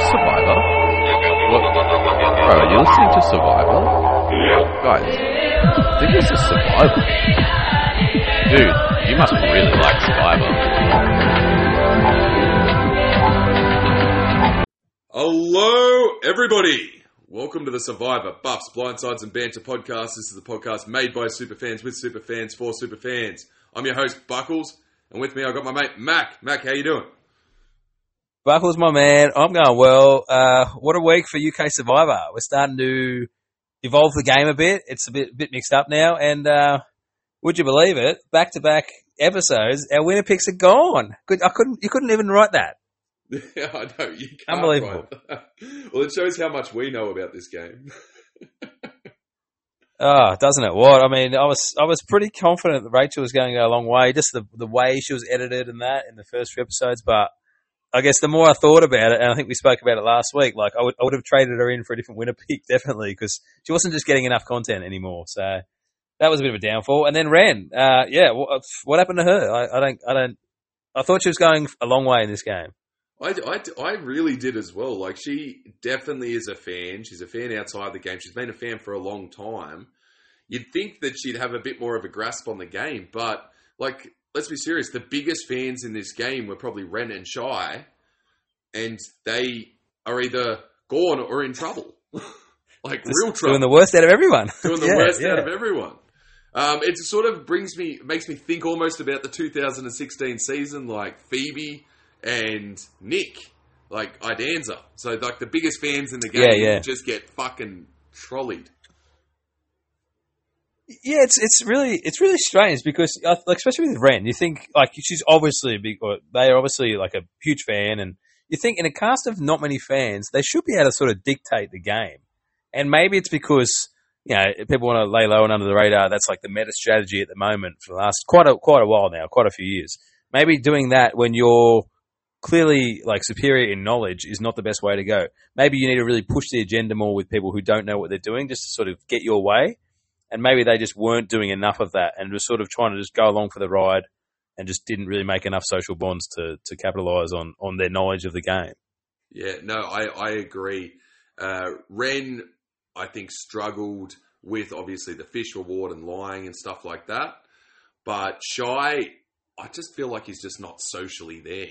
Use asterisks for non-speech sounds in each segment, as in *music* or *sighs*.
Survivor? What? Bro, are you listening to Survivor? Guys, I think this is Survivor. Dude, you must really like Survivor. Hello, everybody. Welcome to the Survivor Buffs, Blindsides, and Banter podcast. This is the podcast made by superfans with superfans for superfans. I'm your host Buckles, and with me I've got my mate Mac. Mac, how you doing? Buckles, my man. I'm going well. Uh, what a week for UK Survivor. We're starting to evolve the game a bit. It's a bit bit mixed up now, and uh, would you believe it? Back to back episodes, our winner picks are gone. Good, I couldn't. You couldn't even write that. *laughs* Yeah, I know you can't Unbelievable. *laughs* Well, it shows how much we know about this game. Oh, *laughs* doesn't it? What I mean, I was I was pretty confident that Rachel was going to go a long way. Just the the way she was edited and that in the first few episodes, but. I guess the more I thought about it, and I think we spoke about it last week, like I would, I would have traded her in for a different winner *laughs* pick, definitely, because she wasn't just getting enough content anymore. So that was a bit of a downfall. And then Ren, uh, yeah, what, what happened to her? I, I don't, I don't, I thought she was going a long way in this game. I, I, I really did as well. Like, she definitely is a fan. She's a fan outside the game. She's been a fan for a long time. You'd think that she'd have a bit more of a grasp on the game, but, like, let's be serious. The biggest fans in this game were probably Ren and Shy, and they are either gone or in trouble. *laughs* like, real trouble. Doing the worst out of everyone. doing the *laughs* Yeah, worst yeah. out of everyone. Um, it sort of brings me, makes me think almost about the 2016 season, like Phoebe and Nick, like Iadanza. So like the biggest fans in the game yeah. just get fucking trolleyed. Yeah, it's it's really it's really strange because uh, like especially with Ren, you think like she's obviously a big, or they are obviously like a huge fan, and you think in a cast of not many fans, they should be able to sort of dictate the game. And maybe it's because you know people want to lay low and under the radar. That's like the meta strategy at the moment for the last quite a quite a while now, quite a few years. Maybe doing that when you're clearly like superior in knowledge is not the best way to go. Maybe you need to really push the agenda more with people who don't know what they're doing, just to sort of get your way and maybe they just weren't doing enough of that and were sort of trying to just go along for the ride and just didn't really make enough social bonds to to capitalize on on their knowledge of the game. Yeah, no, I, I agree. Uh, Ren, I think, struggled with obviously the fish reward and lying and stuff like that. But Shy, I just feel like he's just not socially there.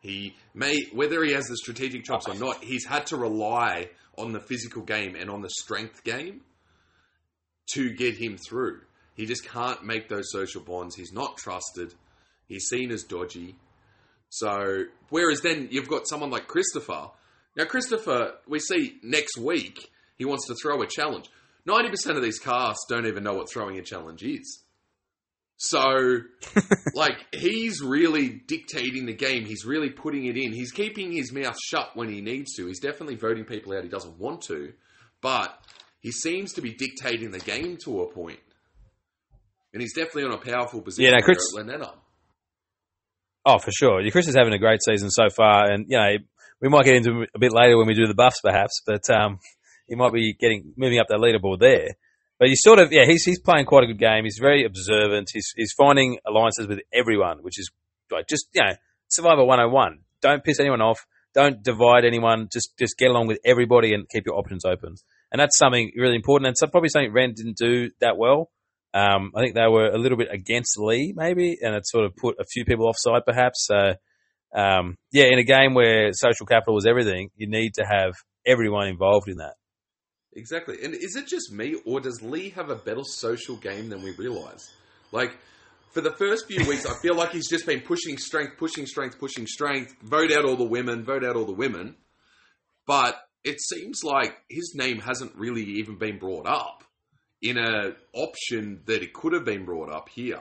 He may, whether he has the strategic chops or not, he's had to rely on the physical game and on the strength game to get him through. He just can't make those social bonds. He's not trusted. He's seen as dodgy. So, whereas then you've got someone like Christopher. Now, Christopher, we see next week he wants to throw a challenge. 90% of these casts don't even know what throwing a challenge is. So, *laughs* like, he's really dictating the game. He's really putting it in. He's keeping his mouth shut when he needs to. He's definitely voting people out he doesn't want to. But he seems to be dictating the game to a point. And he's definitely on a powerful position Yeah, no, Chris- at Lenetta. Oh, for sure. Chris is having a great season so far, and you know we might get into a bit later when we do the buffs, perhaps. But um, he might be getting moving up that leaderboard there. But he's sort of yeah, he's he's playing quite a good game. He's very observant. He's he's finding alliances with everyone, which is like just you know Survivor 101. Don't piss anyone off. Don't divide anyone. Just just get along with everybody and keep your options open. And that's something really important. And so probably something Ren didn't do that well. Um, I think they were a little bit against Lee, maybe, and it sort of put a few people offside, perhaps. So, um, yeah, in a game where social capital was everything, you need to have everyone involved in that. Exactly. And is it just me, or does Lee have a better social game than we realise? Like, for the first few weeks, I feel like he's just been pushing strength, pushing strength, pushing strength, vote out all the women, vote out all the women. But it seems like his name hasn't really even been brought up in a option that it could have been brought up here.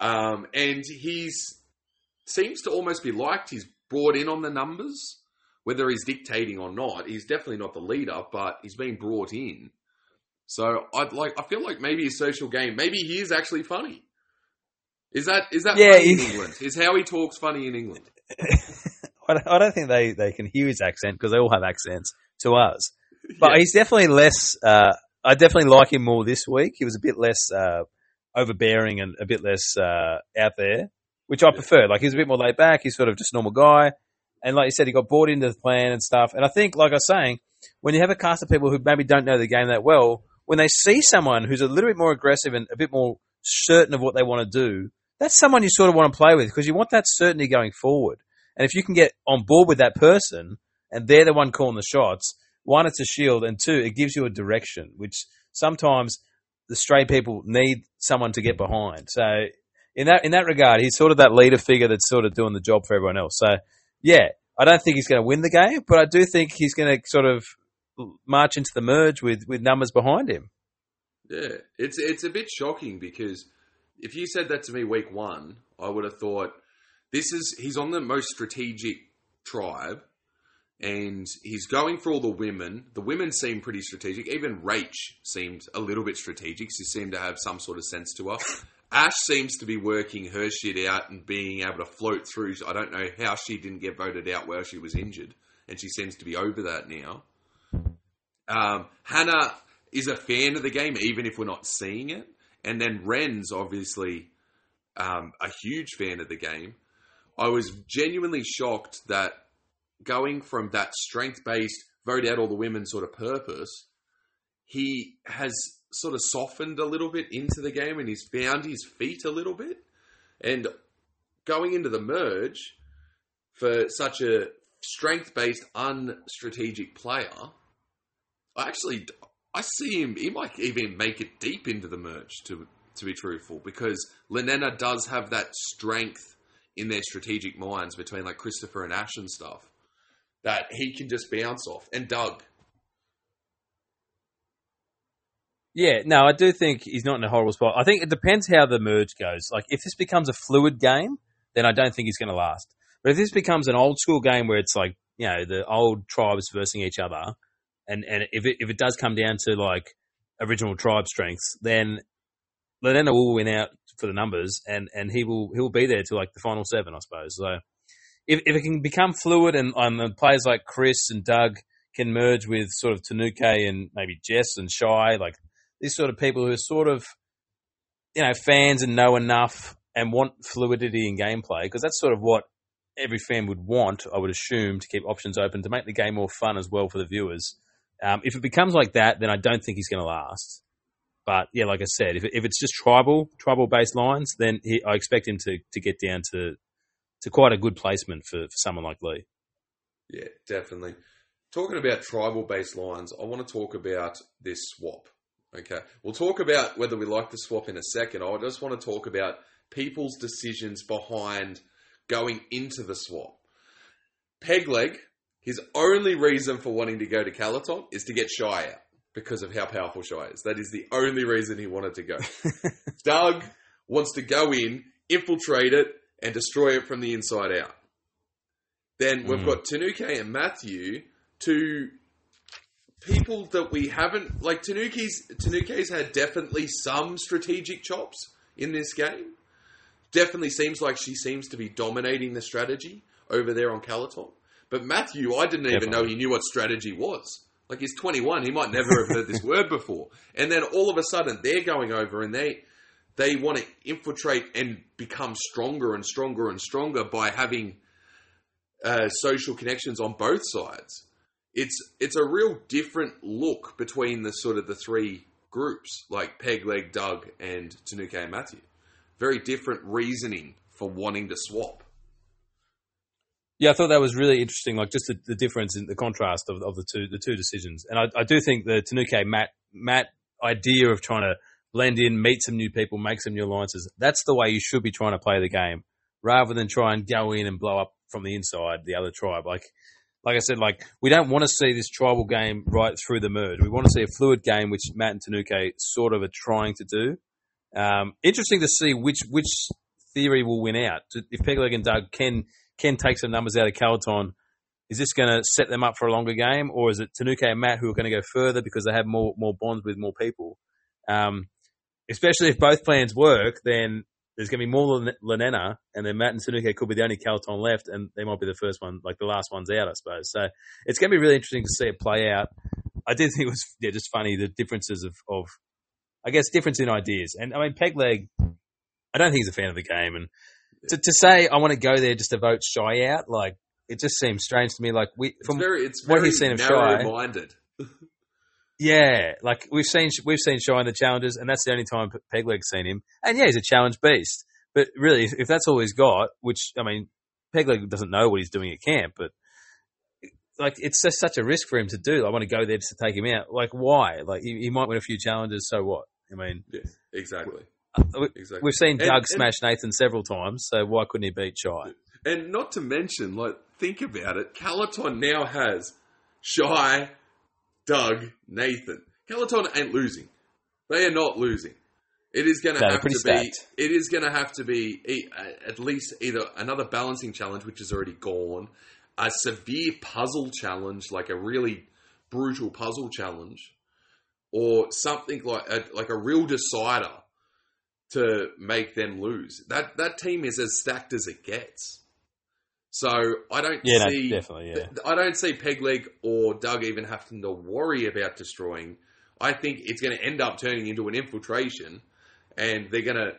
Um, and he's seems to almost be liked. He's brought in on the numbers, whether he's dictating or not. He's definitely not the leader, but he's been brought in. So I'd like. I feel like maybe his social game. Maybe he is actually funny. Is that is that Yeah, funny in England? Is how he talks funny in England? *laughs* I don't- I don't think they, they can hear his accent because they all have accents to us. *laughs* But Yeah. he's definitely less. Uh, I definitely like him more this week. He was a bit less uh, overbearing and a bit less uh, out there, which I prefer. Like he's a bit more laid back. He's sort of just a normal guy, and like you said, he got bought into the plan and stuff. And I think, like I was saying, when you have a cast of people who maybe don't know the game that well, when they see someone who's a little bit more aggressive and a bit more certain of what they want to do, that's someone you sort of want to play with because you want that certainty going forward. And if you can get on board with that person and they're the one calling the shots, one, it's a shield, and two, it gives you a direction, which sometimes the stray people need someone to get behind. So in that in that regard, he's sort of that leader figure that's sort of doing the job for everyone else. So yeah, I don't think he's going to win the game, but I do think he's going to sort of march into the merge with with numbers behind him. Yeah, it's it's a bit shocking because if you said that to me week one, I would have thought this is he's on the most strategic tribe, and he's going for all the women. The women seem pretty strategic. Even Rach seemed a little bit strategic. She seemed to have some sort of sense to her. Ash seems to be working her shit out and being able to float through. I don't know how she didn't get voted out while she was injured, and she seems to be over that now. Um, Hannah is a fan of the game, even if we're not seeing it. And then Ren's obviously um, a huge fan of the game. I was genuinely shocked that going from that strength based, vote out all the women sort of purpose, he has sort of softened a little bit into the game and he's found his feet a little bit. And going into the merge for such a strength based, unstrategic player, I actually I see him. He might even make it deep into the merge to to be truthful, because Lenena does have that strength in their strategic minds between like Christopher and Ash and stuff that he can just bounce off. And Doug, Yeah, no, I do think he's not in a horrible spot. I think it depends how the merge goes. Like, if this becomes a fluid game, then I don't think he's going to last. But if this becomes an old school game where it's like, you know, the old tribes versing each other, and, and if it, if it does come down to like original tribe strengths, then Lenena will win out for the numbers, and, and he will he will be there to like the final seven, I suppose. So if if it can become fluid, and, and players like Chris and Doug can merge with sort of Tanuke and maybe Jess and Shy, like these sort of people who are sort of you know fans and know enough and want fluidity in gameplay because that's sort of what every fan would want. I would assume to keep options open to make the game more fun as well for the viewers. Um, if it becomes like that, then I don't think he's going to last. But yeah, like I said, if, if it's just tribal tribal based lines, then he, I expect him to, to get down to to quite a good placement for, for someone like Lee. yeah, definitely. Talking about tribal based lines, I want to talk about this swap. Okay, we'll talk about whether we like the swap in a second. I just want to talk about people's decisions behind going into the swap. Pegleg, his only reason for wanting to go to Calaton is to get Shy out because of how powerful Shy is. That is the only reason he wanted to go. *laughs* Doug wants to go in, infiltrate it, and destroy it from the inside out. Then we've Mm. got Tanuke and Matthew, two people that we haven't like. Tanuki's Tanuke's had definitely some strategic chops in this game. Definitely seems like she seems to be dominating the strategy over there on Calaton. But Matthew, I didn't even know he knew what strategy was. Like he's 21, he might never have heard this *laughs* word before. And then all of a sudden they're going over and they they want to infiltrate and become stronger and stronger and stronger by having uh, social connections on both sides. It's it's a real different look between the sort of the three groups, like Peg Leg, Doug, and Tanuke and Matthew. Very different reasoning for wanting to swap. Yeah, I thought that was really interesting. Like just the, the difference in the contrast of, of the two the two decisions, and I, I do think the Tanuke Matt Matt idea of trying to blend in, meet some new people, make some new alliances. That's the way you should be trying to play the game, rather than try and go in and blow up from the inside the other tribe. Like like I said, like we don't want to see this tribal game right through the merge. We want to see a fluid game, which Matt and Tanuke sort of are trying to do. Um, interesting to see which which theory will win out. If Pegleg and Doug can can take some numbers out of Calaton, is this going to set them up for a longer game, or is it Tanuke and Matt who are going to go further because they have more more bonds with more people? Um, especially if both plans work, then there's going to be more Len- Lenena, and then Matt and Tanuke could be the only Calaton left, and they might be the first one, like the last ones out, I suppose. So it's going to be really interesting to see it play out. I did think it was yeah, just funny the differences of, of I guess, difference in ideas. And I mean, Pegleg, I don't think he's a fan of the game, and to, to say I want to go there just to vote Shy out, like it just seems strange to me. Like we It's from very, it's what very he's seen of Shy- narrow-minded. *laughs* yeah, like we've seen we've seen Shy in the challenges, and that's the only time Pegleg's seen him. And yeah, he's a challenge beast. But really, if, if that's all he's got, which I mean, Pegleg doesn't know what he's doing at camp, but like it's just such a risk for him to do. I want to go there just to take him out. Like why? Like he, he might win a few challenges. So what? I mean, Yeah, exactly. Uh, we- Exactly. we've seen Doug and- smash Nathan several times. So why couldn't he beat Shy? And not to mention, like, think about it. Calaton now has Shy, Doug, Nathan. Calaton ain't losing. They are not losing. It is going to No, have to be. stacked. It is going to have to be at least either another balancing challenge, which is already gone, a severe puzzle challenge, like a really brutal puzzle challenge, or something like a, like a real decider to make them lose. That that team is as stacked as it gets. So I don't Yeah, no, see definitely. Yeah. I don't see Pegleg or Doug even having to worry about destroying. I think it's going to end up turning into an infiltration, and they're going to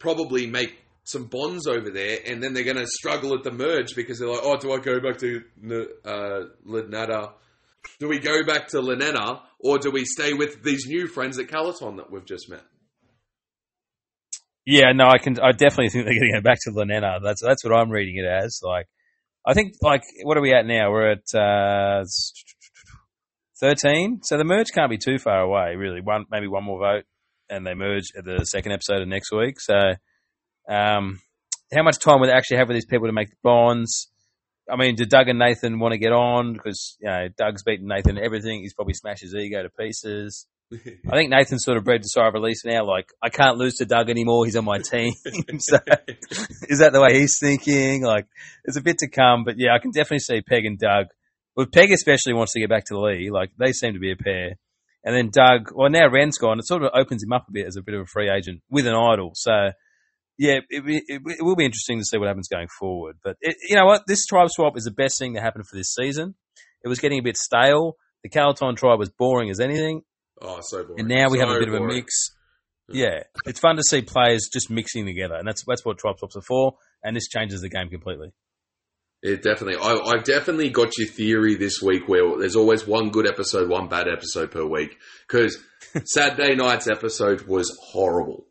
probably make some bonds over there, and then they're going to struggle at the merge because they're like, oh, do I go back to uh, Lenata? Do we go back to Lenena, or do we stay with these new friends at Calaton that we've just met? Yeah, no, I can. I definitely think they're going to go back to Lenena. That's that's what I'm reading it as. Like, I think like what are we at now? We're at uh, thirteen. So the merge can't be too far away, really. One maybe one more vote, and they merge at the second episode of next week. So, um, how much time will they actually have with these people to make the bonds? I mean, do Doug and Nathan want to get on? Because you know, Doug's beaten Nathan at everything. He's probably smashed his ego to pieces. I think Nathan's sort of bred to of release now. Like, I can't lose to Doug anymore. He's on my team. *laughs* *laughs* so, is that the way he's thinking? Like, there's a bit to come, but yeah, I can definitely see Peg and Doug. Well, Peg especially wants to get back to Lee. Like, they seem to be a pair. And then Doug, well, now Ren's gone. It sort of opens him up a bit as a bit of a free agent with an idol. So, yeah, it, it, it will be interesting to see what happens going forward. But it, you know what? This tribe swap is the best thing that happened for this season. It was getting a bit stale. The Calaton tribe was boring as anything. Oh, so boring. And now we have a So bit of a mix. Yeah, it's fun to see players just mixing together, and that's that's what tribe swaps are for. And this changes the game completely. It definitely. I, I've definitely got your theory this week where there's always one good episode, one bad episode per week. Because *laughs* Saturday night's episode was horrible,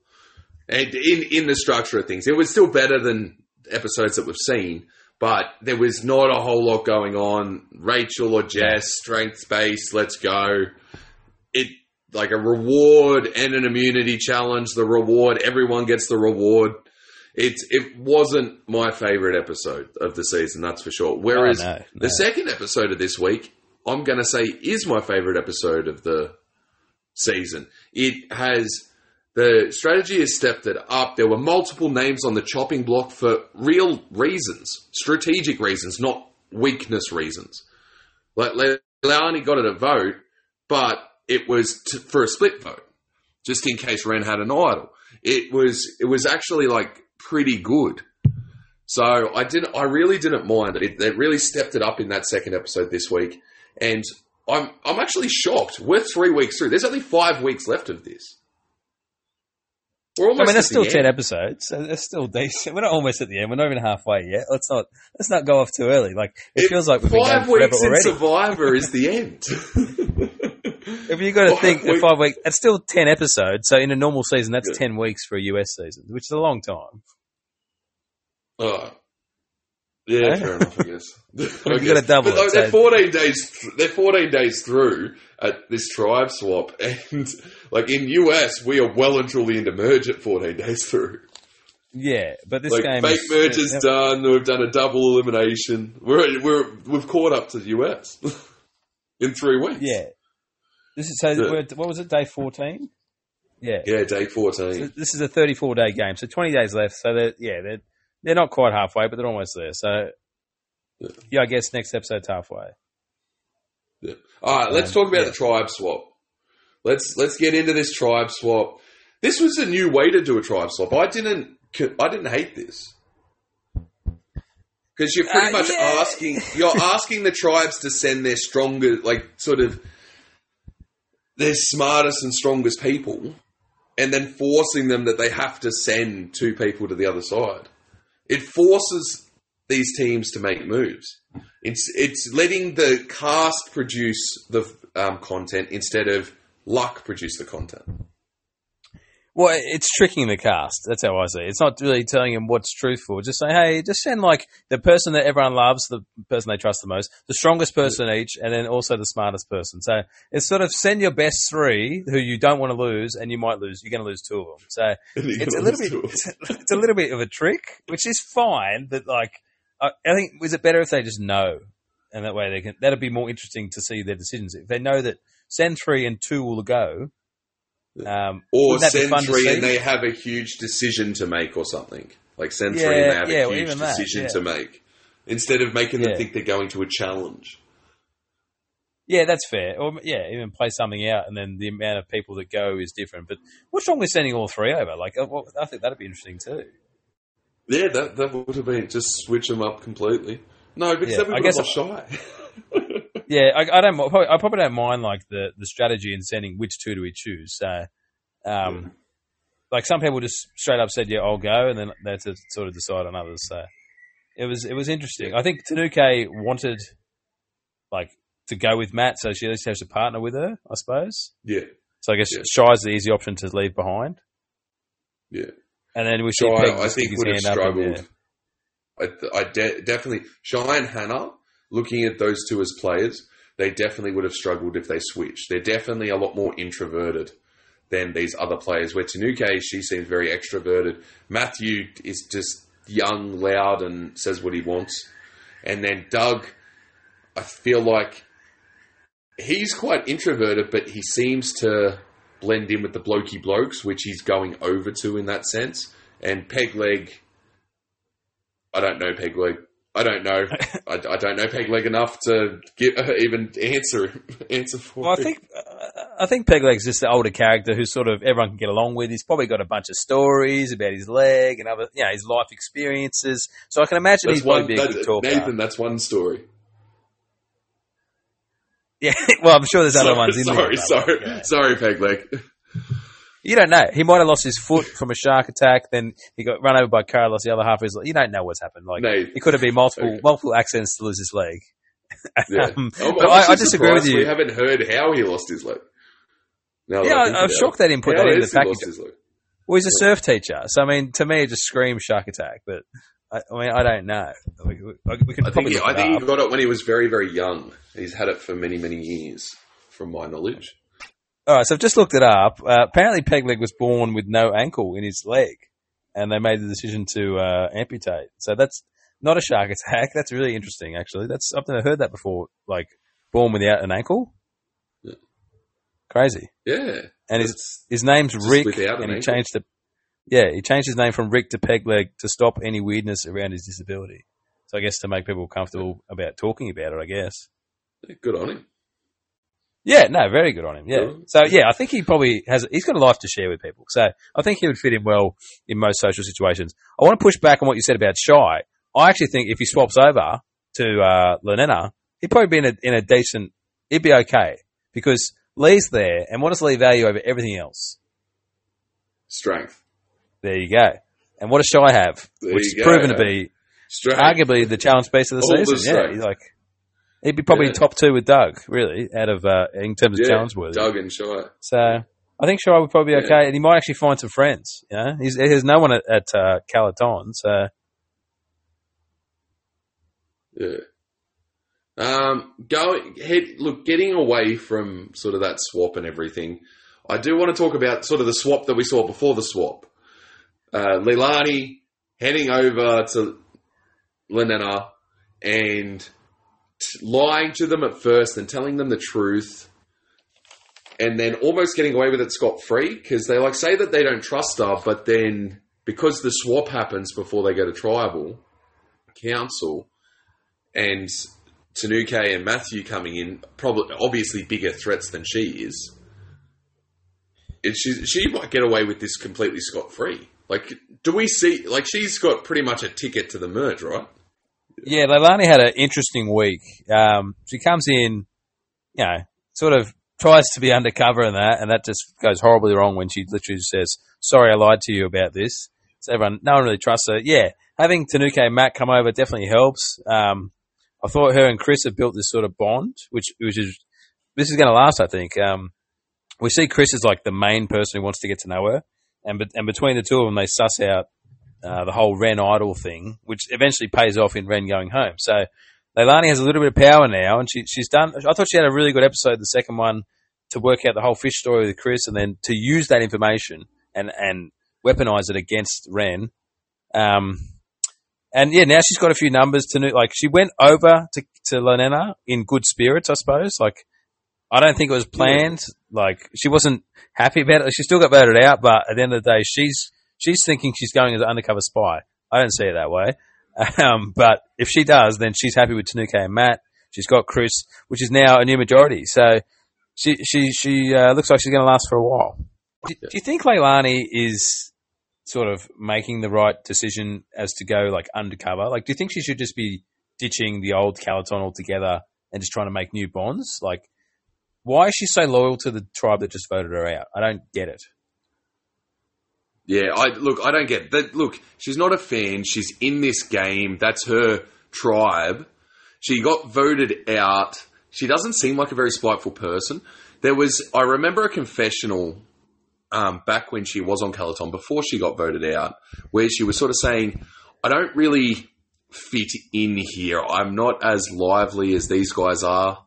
and in in the structure of things, it was still better than episodes that we've seen. But there was not a whole lot going on. Rachel or Jess, strength based, let's go. It like a reward and an immunity challenge. The reward, everyone gets the reward. It's it wasn't my favorite episode of the season, that's for sure. Oh, Whereas Oh, no, no. the second episode of this week, I'm going to say is my favorite episode of the season. It has the strategy has stepped it up. There were multiple names on the chopping block for real reasons, strategic reasons, not weakness reasons. Like Le- Leilani got it a vote, but it was t- for a split vote, just in case Ren had an idol. It was it was actually like pretty good. So I didn't. I really didn't mind it. They really stepped it up in that second episode this week, and I'm I'm actually shocked. We're three weeks through. There's only five weeks left of this. We're almost. I mean, there's still the ten end. episodes, so they're still decent. We're not almost at the end. We're not even halfway yet. Let's not let's not go off too early. Like it, It- feels like we've five forever weeks in already. Survivor is the end. *laughs* *laughs* If you got to think, weeks. five weeks, that's still ten episodes. So in a normal season, that's Yeah. ten weeks for a US season, which is a long time. Oh. Yeah, fair enough. I guess. *laughs* *laughs* I you gotta double But, it, they're so- fourteen days. They're fourteen days through at this tribe swap, *laughs* and like in US, we are well and truly into merge at fourteen days through. Yeah, but this like game fake is, merge is done. We've done a double elimination. We're we're we've caught up to the US in three weeks. Yeah, this is so. We're- What was it? Day fourteen. Yeah. yeah, day So fourteen. this is a 34 day game, so 20 days left. So they're yeah, they're they're not quite halfway, but they're almost there. So Yeah. yeah, I guess next episode's halfway. Yeah. All right, let's Um, talk about yeah. the tribe swap. Let's let's get into this tribe swap. This was a new way to do a tribe swap. I didn't I didn't hate this because you're pretty Uh, much yeah. asking you're asking the tribes to send their stronger like sort of their smartest and strongest people, and then forcing them that they have to send two people to the other side. It forces these teams to make moves. It's it's letting the cast produce the um, content instead of luck produce the content. Well, it's tricking the cast. That's how I see it. It's not really telling them what's truthful. Just say, hey, just send like the person that everyone loves, the person they trust the most, the strongest person each, and then also the smartest person. So it's sort of send your best three who you don't want to lose, and you might lose. You're going to lose two of them. So *laughs* it's a little bit, it's, *laughs* it's a little bit of a trick, which is fine. But like, I, I think is it better if they just know, and that way they can. That'd be more interesting to see their decisions. If they know that send three and two will go. Um, Or wouldn't that be send three and they have a huge decision to make or something. Like send Yeah, three and they have yeah, a well, huge even that, decision yeah. to make. Instead of making them think they're going to a challenge. Yeah, that's fair. Or yeah, even play something out, and then the amount of people that go is different. But what's wrong with sending all three over? Like, uh, I think that'd be interesting too. Yeah, that that would have been just switch them up completely. No, because Yeah, then we I would guess have lost shy. *laughs* Yeah, I, I don't. Probably, I probably don't mind like the the strategy in sending which two do we choose. So, um, like some people just straight up said, "Yeah, I'll go," and then they had to sort of decide on others. So it was it was interesting. I think Tanuke wanted like to go with Matt, so she at least has a partner with her. I suppose. yeah, So I guess Yeah. Shy's the easy option to leave behind. yeah. And then we Shy, I think would have up and, struggled. I, I de- definitely Shy and Hannah. Looking at those two as players, they definitely would have struggled if they switched. They're definitely a lot more introverted than these other players. Where Tanuke, she seems very extroverted. Matthew is just young, loud, and says what he wants. And then Doug, I feel like he's quite introverted, but he seems to blend in with the blokey blokes, which he's going over to in that sense. And Pegleg, I don't know Pegleg. I don't know. *laughs* I, I don't know Pegleg enough to get even answer *laughs* answer for. Well, I think uh, I think Pegleg's just the older character who sort of everyone can get along with. He's probably got a bunch of stories about his leg and other, you know, his life experiences. So I can imagine that's he's probably one. be a good talker. Nathan, that's one story. Yeah, *laughs* well, I'm sure there's other sorry, ones in sorry, there. sorry, Yeah. sorry, Pegleg. You don't know. He might have lost his foot from a shark attack. Then he got run over by Carlos. The other half of his leg. You don't know what's happened. Like Nate, it could have been multiple Okay. multiple accidents to lose his leg. yeah. *laughs* Um, but I- I disagree with you. We haven't heard how he lost his leg. Now Yeah, I I, think I was about shocked they didn't put How that in the package. lost? Well, he's a surf teacher, so I mean, to me, it just screams shark attack. But I, I mean, I don't know. We, we can I think, he, I think he got it when he was very, very young. He's had it for many, many years, from my knowledge. All right, so I've just looked it up. Uh, apparently, Pegleg was born with no ankle in his leg, and they made the decision to uh, amputate. So that's not a shark attack. *laughs* That's really interesting, actually. That's I've never heard that before. Like born without an ankle. Yeah. Crazy. Yeah, And his his name's Rick, an and he ankle? changed the yeah he changed his name from Rick to Pegleg to stop any weirdness around his disability. So I guess to make people comfortable about talking about it. I guess. good on him. Yeah, no, very good on him. Yeah. So yeah, I think he probably has. He's got a life to share with people. So I think he would fit in well in most social situations. I want to push back on what you said about Shy. I actually think if he swaps over to uh, Lenena, he'd probably be in a, in a decent. He'd be okay because Lee's there, and what does Lee value over everything else? Strength. There you go. And what does Shy have? There Which is go. proven to be Strength. arguably the challenge piece of the All the season. Yeah, he's like he'd be probably Yeah. top two with Doug, really, out of uh, in terms of yeah, challenge worthy. Doug and Shy. So I think Shy would probably be Yeah. okay, and he might actually find some friends. You know, he's, he has no one at, at uh, Calaton, so Yeah. Um, going head look, getting away from sort of that swap and everything. I do want to talk about sort of the swap that we saw before the swap. Uh, Leilani heading over to Lenena and lying to them at first and telling them the truth, and then almost getting away with it scot free because they like say that they don't trust her, but then because the swap happens before they go to tribal council and Tanuke and Matthew coming in, probably obviously bigger threats than she is. It, she, she might get away with this completely scot free. Like, do we see? Like, she's got pretty much a ticket to the merge, right? Yeah, Leilani had an interesting week. Um, she comes in, you know, sort of tries to be undercover and that, and that just goes horribly wrong when she literally says, "Sorry, I lied to you about this." So everyone, no one really trusts her. Yeah, having Tanuke and Matt come over definitely helps. Um, I thought her and Chris have built this sort of bond, which which is this is going to last. I think. Um, we see Chris as like the main person who wants to get to know her, and and between the two of them, they suss out uh, the whole Ren idol thing, which eventually pays off in Ren going home. So Leilani has a little bit of power now, and she she's done. I thought she had a really good episode, the second one, to work out the whole fish story with Chris, and then to use that information and and weaponize it against Ren. Um, and yeah, now she's got a few numbers to. Like she went over to to Lanena in good spirits, I suppose. Like I don't think it was planned. Like she wasn't happy about it. She still got voted out, but at the end of the day, she's she's thinking she's going as an undercover spy. I don't see it that way. *laughs* Um, but if she does, then she's happy with Tanuke and Matt. She's got Chris, which is now a new majority. So she she she uh, looks like she's going to last for a while. Do, do you think Leilani is sort of making the right decision as to go like undercover? Like, do you think she should just be ditching the old Calaton altogether and just trying to make new bonds? Like, why is she so loyal to the tribe that just voted her out? I don't get it. Yeah, I look. I don't get that. Look, she's not a fan. She's in this game. That's her tribe. She got voted out. She doesn't seem like a very spiteful person. There was, I remember a confessional um, back when she was on Calaton before she got voted out, where she was sort of saying, "I don't really fit in here. I'm not as lively as these guys are,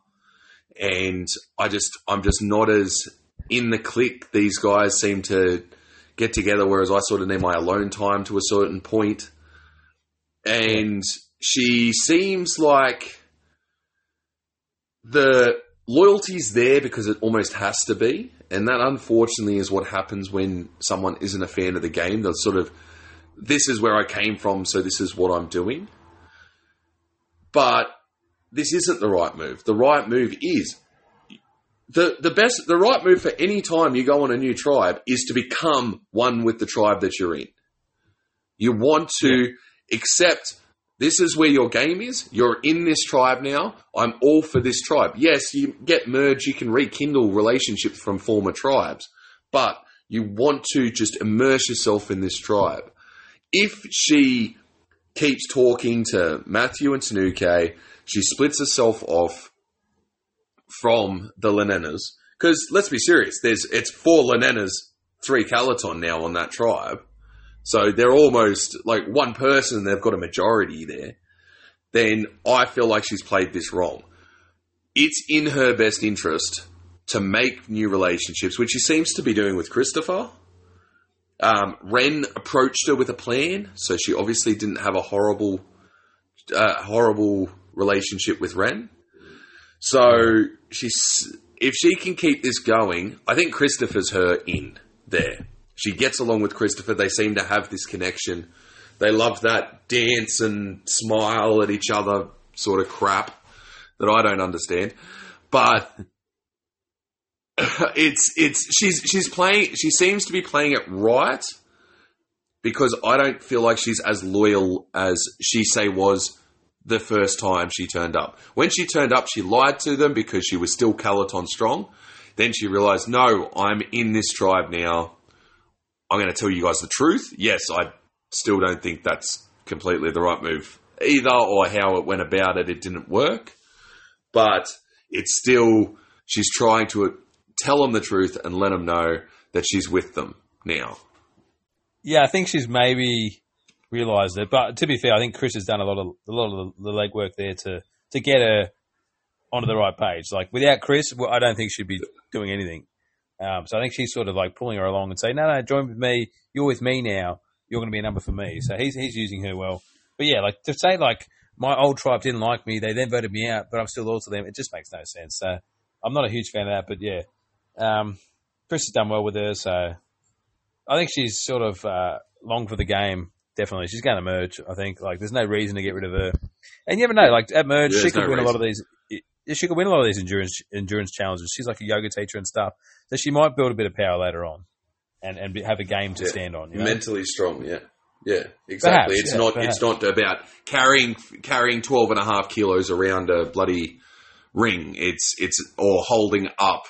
and I just, I'm just not as in the clique. These guys seem to." Get together, whereas I sort of need my alone time to a certain point. And she seems like the loyalty's there because it almost has to be. And that unfortunately is what happens when someone isn't a fan of the game. They're sort of, this is where I came from, so this is what I'm doing. But this isn't the right move. The right move is the the best the right move for any time you go on a new tribe is to become one with the tribe that you're in. You want to accept this is where your game is. You're in this tribe now. I'm all for this tribe. Yes, you get merged, you can rekindle relationships from former tribes, but you want to just immerse yourself in this tribe. If she keeps talking to Matthew and Tanuke, she splits herself off from the Lenenas. Because let's be serious, there's it's four Lenenas, three Calaton now on that tribe. So they're almost like one person, they've got a majority there. Then I feel like she's played this wrong. It's in her best interest to make new relationships, which she seems to be doing with Christopher. Um, Ren approached her with a plan, so she obviously didn't have a horrible, uh, horrible relationship with Ren. So she's if she can keep this going, I think Christopher's her in there. She gets along with Christopher. They seem to have this connection. They love that dance and smile at each other sort of crap that I don't understand. But *laughs* it's it's she's she's playing she seems to be playing it right because I don't feel like she's as loyal as she say was the first time she turned up. When she turned up, she lied to them because she was still Calaton strong. Then she realized, no, I'm in this tribe now. I'm going to tell you guys the truth. Yes, I still don't think that's completely the right move either, or how it went about it, it didn't work. But it's still, she's trying to tell them the truth and let them know that she's with them now. Yeah, I think she's maybe realised it. But to be fair, I think Chris has done a lot of a lot of the, legwork there to to get her onto the right page. Like without Chris, I don't think she'd be doing anything. Um, so I think she's sort of like pulling her along and saying, "No, no, join with me. You're with me now. You're going to be a number for me." So he's he's using her well. But yeah, like to say like my old tribe didn't like me, they then voted me out, but I'm still loyal to them. It just makes no sense. So I'm not a huge fan of that. But yeah, um, Chris has done well with her, so I think she's sort of uh, long for the game definitely. She's going to merge. I think like there's no reason to get rid of her. And you never know. Like at merge, Yeah, she could no win a lot of these. She could win a lot of these endurance endurance challenges. She's like a yoga teacher and stuff, so she might build a bit of power later on, and and have a game to Yeah. stand on. You know? Mentally strong, yeah. Yeah, exactly. Perhaps, it's yeah, not perhaps. it's not about carrying carrying 12 and a half kilos around a bloody ring. It's it's or holding up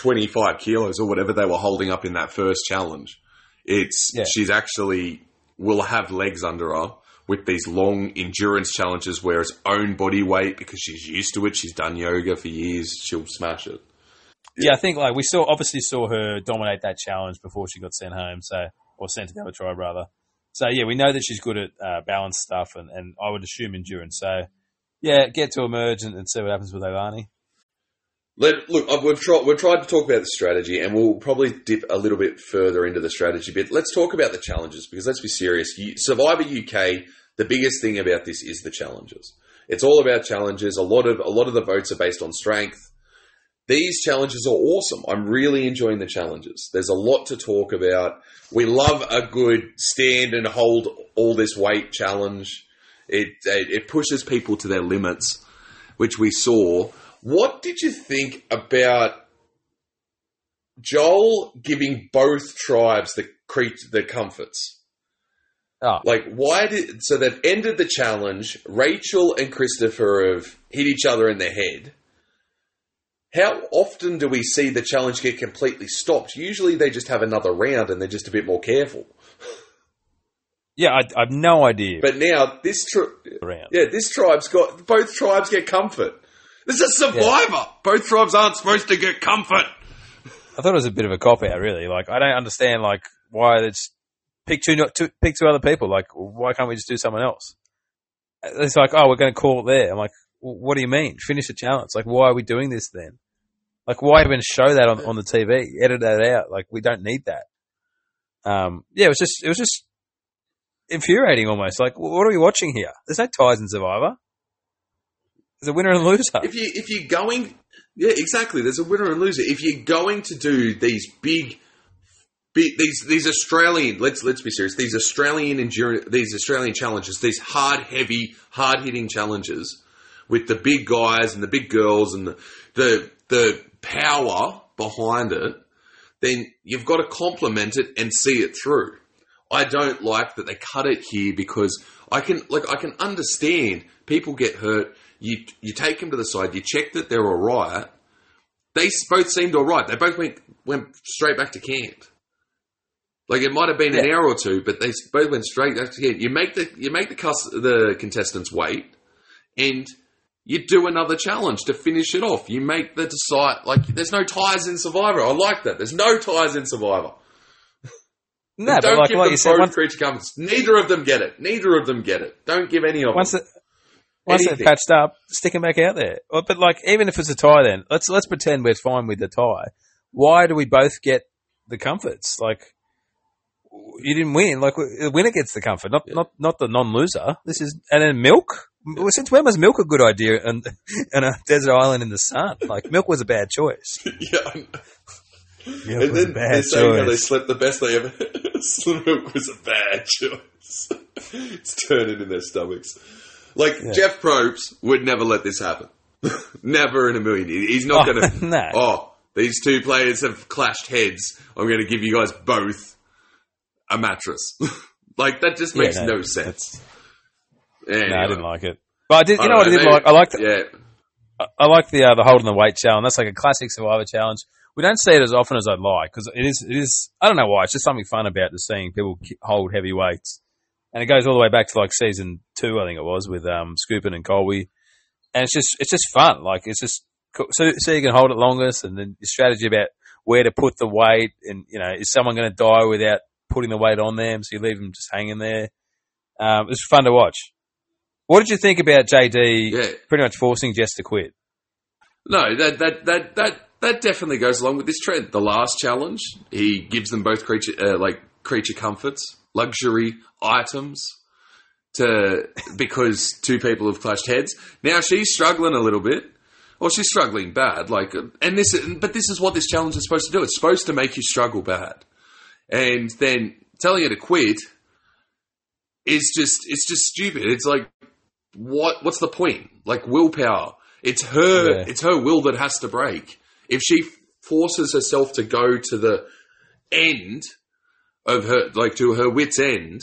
25 kilos or whatever they were holding up in that first challenge. It's Yeah. she's actually will have legs under her with these long endurance challenges where it's own body weight because she's used to it. She's done yoga for years. She'll smash it. Yeah, I think like we saw obviously saw her dominate that challenge before she got sent home, so or sent to the other tribe rather. So yeah, we know that she's good at uh, balance stuff, and, and I would assume endurance. So yeah, get to emerge and, and see what happens with Ovani. Let, look, we've tried, we've tried to talk about the strategy, and we'll probably dip a little bit further into the strategy bit. Let's talk about the challenges because let's be serious. You, Survivor UK, the biggest thing about this is the challenges. It's all about challenges. A lot of a lot of the votes are based on strength. These challenges are awesome. I'm really enjoying the challenges. There's a lot to talk about. We love a good stand and hold all this weight challenge. It it, it pushes people to their limits, which we saw. What did you think about Joel giving both tribes the cre- the comforts? Oh, Like, why did so they've ended the challenge? Rachel and Christopher have hit each other in the head. How often do we see the challenge get completely stopped? Usually, they just have another round and they're just a bit more careful. yeah, I, I have no idea. But now this, tri- around. yeah, this tribe's got both tribes get comfort. This is Survivor. Both tribes aren't supposed to get comfort. I thought it was a bit of a cop out, really. Like I don't understand like why it's pick two, not two pick two other people. Like why can't we just do someone else? It's like oh we're going to call it there. I'm like "Well, what do you mean? Finish the challenge. Like why are we doing this then? Like why even show that on, on the TV? Edit that out. Like we don't need that. Um, yeah, it was just it was just infuriating almost. Like what are we watching here? There's no ties in Survivor. There's a winner and a loser. if you if you're going yeah exactly there's a winner and loser if you're going to do these big, big these these australian let's let's be serious these australian endurance these australian challenges these hard heavy hard hitting challenges with the big guys and the big girls and the the, the power behind it then you've got to complement it and see it through I don't like that they cut it here because I can like I can understand people get hurt. You you take them to the side. You check that they're all right. They both seemed all right. They both went went straight back to camp. Like it might have been an hour or two, but they both went straight back to camp. You make the you make the cus- the contestants wait, and you do another challenge to finish it off. You make the decide like there's no ties in Survivor. I like that. There's no ties in Survivor. no, don't like, give like them you said, once. Neither of them get it. Neither of them get it. Don't give any of once them. it, once they're patched up, stick them back out there. But like, even if it's a tie, then let's let's pretend we're fine with the tie. Why do we both get the comforts? Like, you didn't win. Like, the winner gets the comfort, not not not the non-loser. This is and then milk. Well, Since when was milk a good idea and and a desert island in the sun? Like, milk was a bad choice. *laughs* yeah. Milk And was a then bad they're saying how they slept the best they ever. *laughs* Milk was a bad *laughs* choice. it's turning in their stomachs. Like Yeah. Jeff Probst would never let this happen. *laughs* never in a million. He- He's not Oh, going *laughs* to. no. Oh, these two players have clashed heads. I'm going to give you guys both a mattress. *laughs* like that just Yeah, makes no, no, sense. Anyway. No, I didn't like it. But I did. You I know don't what I did like? I liked. Yeah, I- I like the uh, the holding the weight challenge. That's like a classic Survivor challenge. We don't see it as often as I'd like because it is it is. I don't know why. It's just something fun about just seeing people hold heavy weights, and it goes all the way back to like season two, I think it was with um Skupin and Colby, and it's just it's just fun. Like it's just co- so so you can hold it longest, and then your strategy about where to put the weight, and you know is someone going to die without putting the weight on them, so you leave them just hanging there. Um, it's fun to watch. What did you think about JD yeah. pretty much forcing Jess to quit? No, that that that that that definitely goes along with this trend. The last challenge, he gives them both creature uh, like creature comforts, luxury items to because two people have clashed heads. Now she's struggling a little bit. Well, she's struggling bad. Like, and this, but this is what this challenge is supposed to do. It's supposed to make you struggle bad, and then telling her to quit is just it's just stupid. It's like what what's the point? Like willpower. It's her Yeah. it's her will that has to break. If she forces herself to go to the end of her like to her wits end,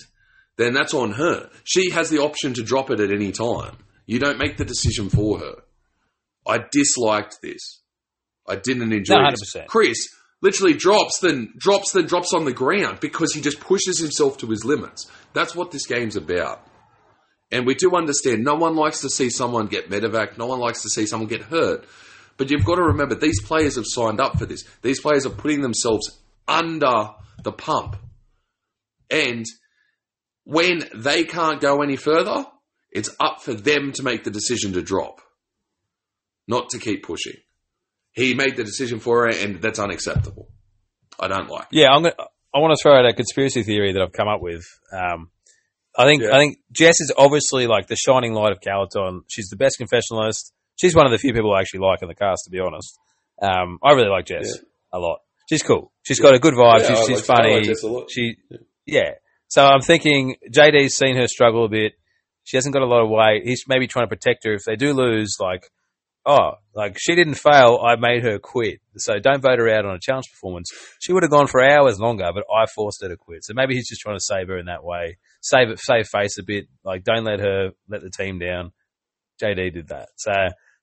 then that's on her. She has the option to drop it at any time. You don't make the decision for her. I disliked this. I didn't enjoy No. 100%. Chris literally drops, then drops, then drops on the ground because he just pushes himself to his limits. That's what this game's about. And we do understand no one likes to see someone get medevac, no one likes to see someone get hurt. But you've got to remember these players have signed up for this. These players are putting themselves under the pump. And when they can't go any further, it's up for them to make the decision to drop, not to keep pushing. He made the decision for her, and that's unacceptable. I don't like. Yeah, I'm gonna, I want to throw out a conspiracy theory that I've come up with. Um, I think Yeah. I think Jess is obviously like the shining light of Calaton. She's the best confessionalist. She's one of the few people I actually like in the cast, to be honest. Um, I really like Jess a lot. She's cool. She's got a good vibe. Yeah, she's she's like- funny. like Jess a lot. She, yeah. So I'm thinking JD's seen her struggle a bit. She hasn't got a lot of weight. He's maybe trying to protect her if they do lose. Like, oh, like she didn't fail. I made her quit. So don't vote her out on a challenge performance. She would have gone for hours longer, but I forced her to quit. So maybe he's just trying to save her in that way. Save it, save face a bit. Like, don't let her let the team down. JD did that. So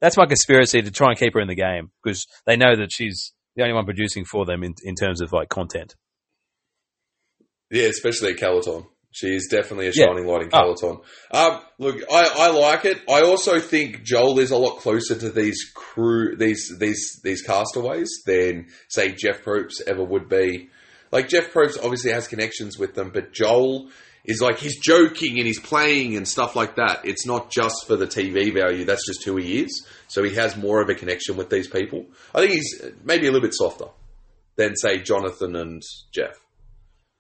that's my conspiracy to try and keep her in the game because they know that she's the only one producing for them in, in terms of like content. Yeah, especially at Calaton. She is definitely a Yeah. shining light in Oh. Um, look, I, I like it. I also think Joel is a lot closer to these crew, these these these castaways than say Jeff Probst ever would be. Like Jeff Probst obviously has connections with them, but Joel is like he's joking and he's playing and stuff like that. It's not just for the TV value. That's just who he is. So he has more of a connection with these people. I think he's maybe a little bit softer than say Jonathan and Jeff.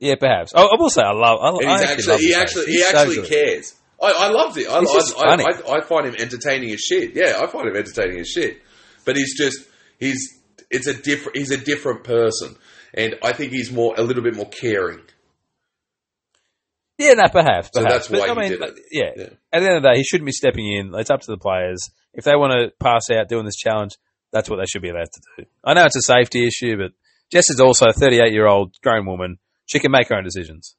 Yeah, perhaps. I, I will say I love. I, And I he's actually, actually, he actually, he He's so actually cares. I, I loved it. I, He's just I, I, funny. I, I find him entertaining as shit. Yeah, I find him entertaining as shit. But he's just, he's, it's a different, he's a different person, and I think he's more, a little bit more caring. Yeah, no, perhaps. So perhaps. that's why But, I he mean, did it. Yeah. Yeah. At the end of the day, he shouldn't be stepping in. It's up to the players. If they want to pass out doing this challenge, that's what they should be allowed to do. I know it's a safety issue, but Jess is also a 38 year old grown woman. She can make her own decisions.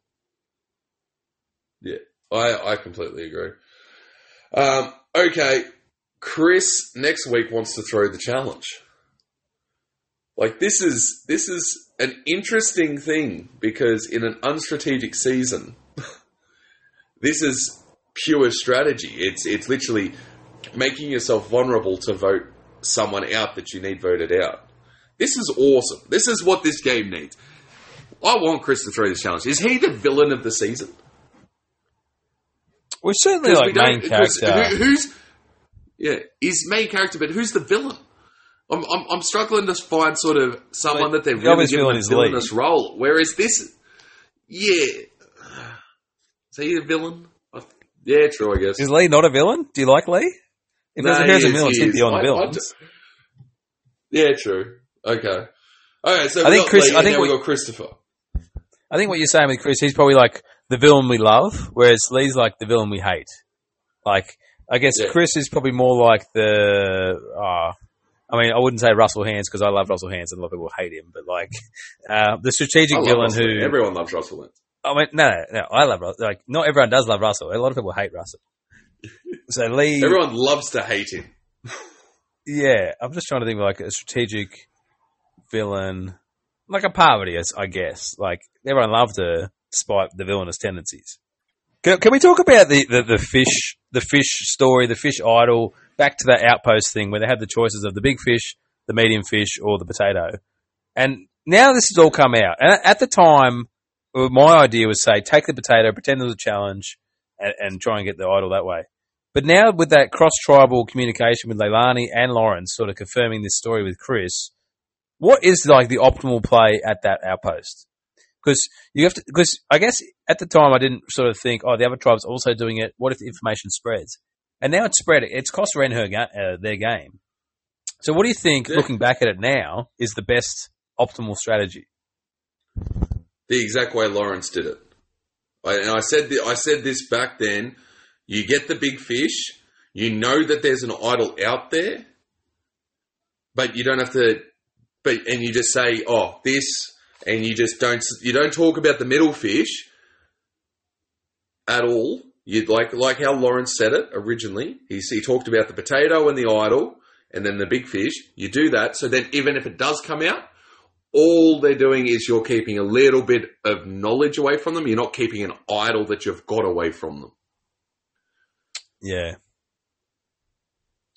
Yeah, I, I completely agree. Um, okay, Chris next week wants to throw the challenge. Like this is this is an interesting thing because in an unstrategic season, *laughs* this is pure strategy. It's it's literally making yourself vulnerable to vote someone out that you need voted out. This is awesome. This is what this game needs. I want Chris to throw this challenge. Is he the villain of the season? We're certainly like we main character. who- who's yeah, he's main character, but who's the villain? I'm, I'm, I'm struggling to find sort of someone Like, that they're the really given villain a villainous role. Whereas this, yeah, is he a villain? I- Yeah, true. I guess. Is Lee not a villain? Do you like Lee? If there's No, a a villain, he think is. beyond I- I villains. yeah, true. Okay. Okay, so I think Chris- Lee, I think we- got Christopher. I think what you're saying with Chris, he's probably like the villain we love, whereas Lee's like the villain we hate. Like, I guess Yeah. Chris is probably more like the. Uh, I mean, I wouldn't say Russell Hantz because I love Russell Hantz and a lot of people hate him, but like uh, the strategic villain Russell. who. everyone loves Russell. Lance. I mean, no, no, no, I love Russell. Like, not everyone does love Russell. A lot of people hate Russell. So Lee, Everyone loves to hate him. yeah, I'm just trying to think of like a strategic villain, like a Parvati, I guess. Like everyone loved her despite the villainous tendencies. Can, can we talk about the, the, the fish, the fish story, the fish idol? Back to that outpost thing where they had the choices of the big fish, the medium fish, or the potato. And now this has all come out. And at the time, uh, my idea was say take the potato, pretend it was a challenge, and, and try and get the idol that way. But now with that cross tribal communication with Leilani and Lawrence sort of confirming this story with Chris, what is like the optimal play at that outpost? Because you have to, because I guess at the time I didn't sort of think, oh, the other tribe's also doing it. What if the information spreads? And now it's spread. It's cost Ren her ga- uh, their game. So what do you think, Yeah. looking back at it now, is the best optimal strategy? the exact way Lawrence did it. I, and I said the, I said this back then. You get the big fish. You know that there's an idol out there, but you don't have to. But and you just say, "Oh, this," and you just don't. You don't talk about the middle fish at all. You like like how Lawrence said it originally. He he talked about the potato and the idol, and then the big fish. You do that, so then even if it does come out, all they're doing is you're keeping a little bit of knowledge away from them. You're not keeping an idol that you've got away from them. Yeah.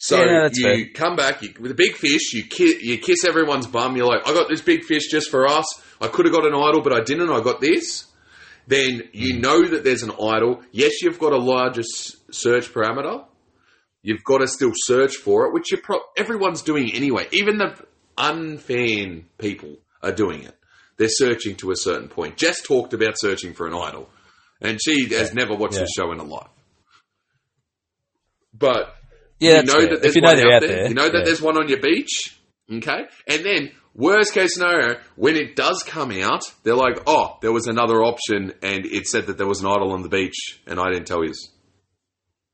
So Yeah, you fair. come back you, with a big fish. You ki- you kiss everyone's bum. You're like, I got this big fish just for us. I could have got an idol, but I didn't. I got this. Then you Hmm. know that there's an idol. Yes, you've got a larger s- search parameter. You've got to still search for it, which you pro- everyone's doing anyway. Even the unfan people are doing it. They're searching to a certain point. Jess talked about searching for an idol, and she has never watched Yeah. the show in her life. But Yeah, you know fair. that there's if you know one out there. there, You know that yeah. there's one on your beach. Okay, and then worst case scenario, when it does come out, they're like, "Oh, there was another option, and it said that there was an idol on the beach, and I didn't tell you."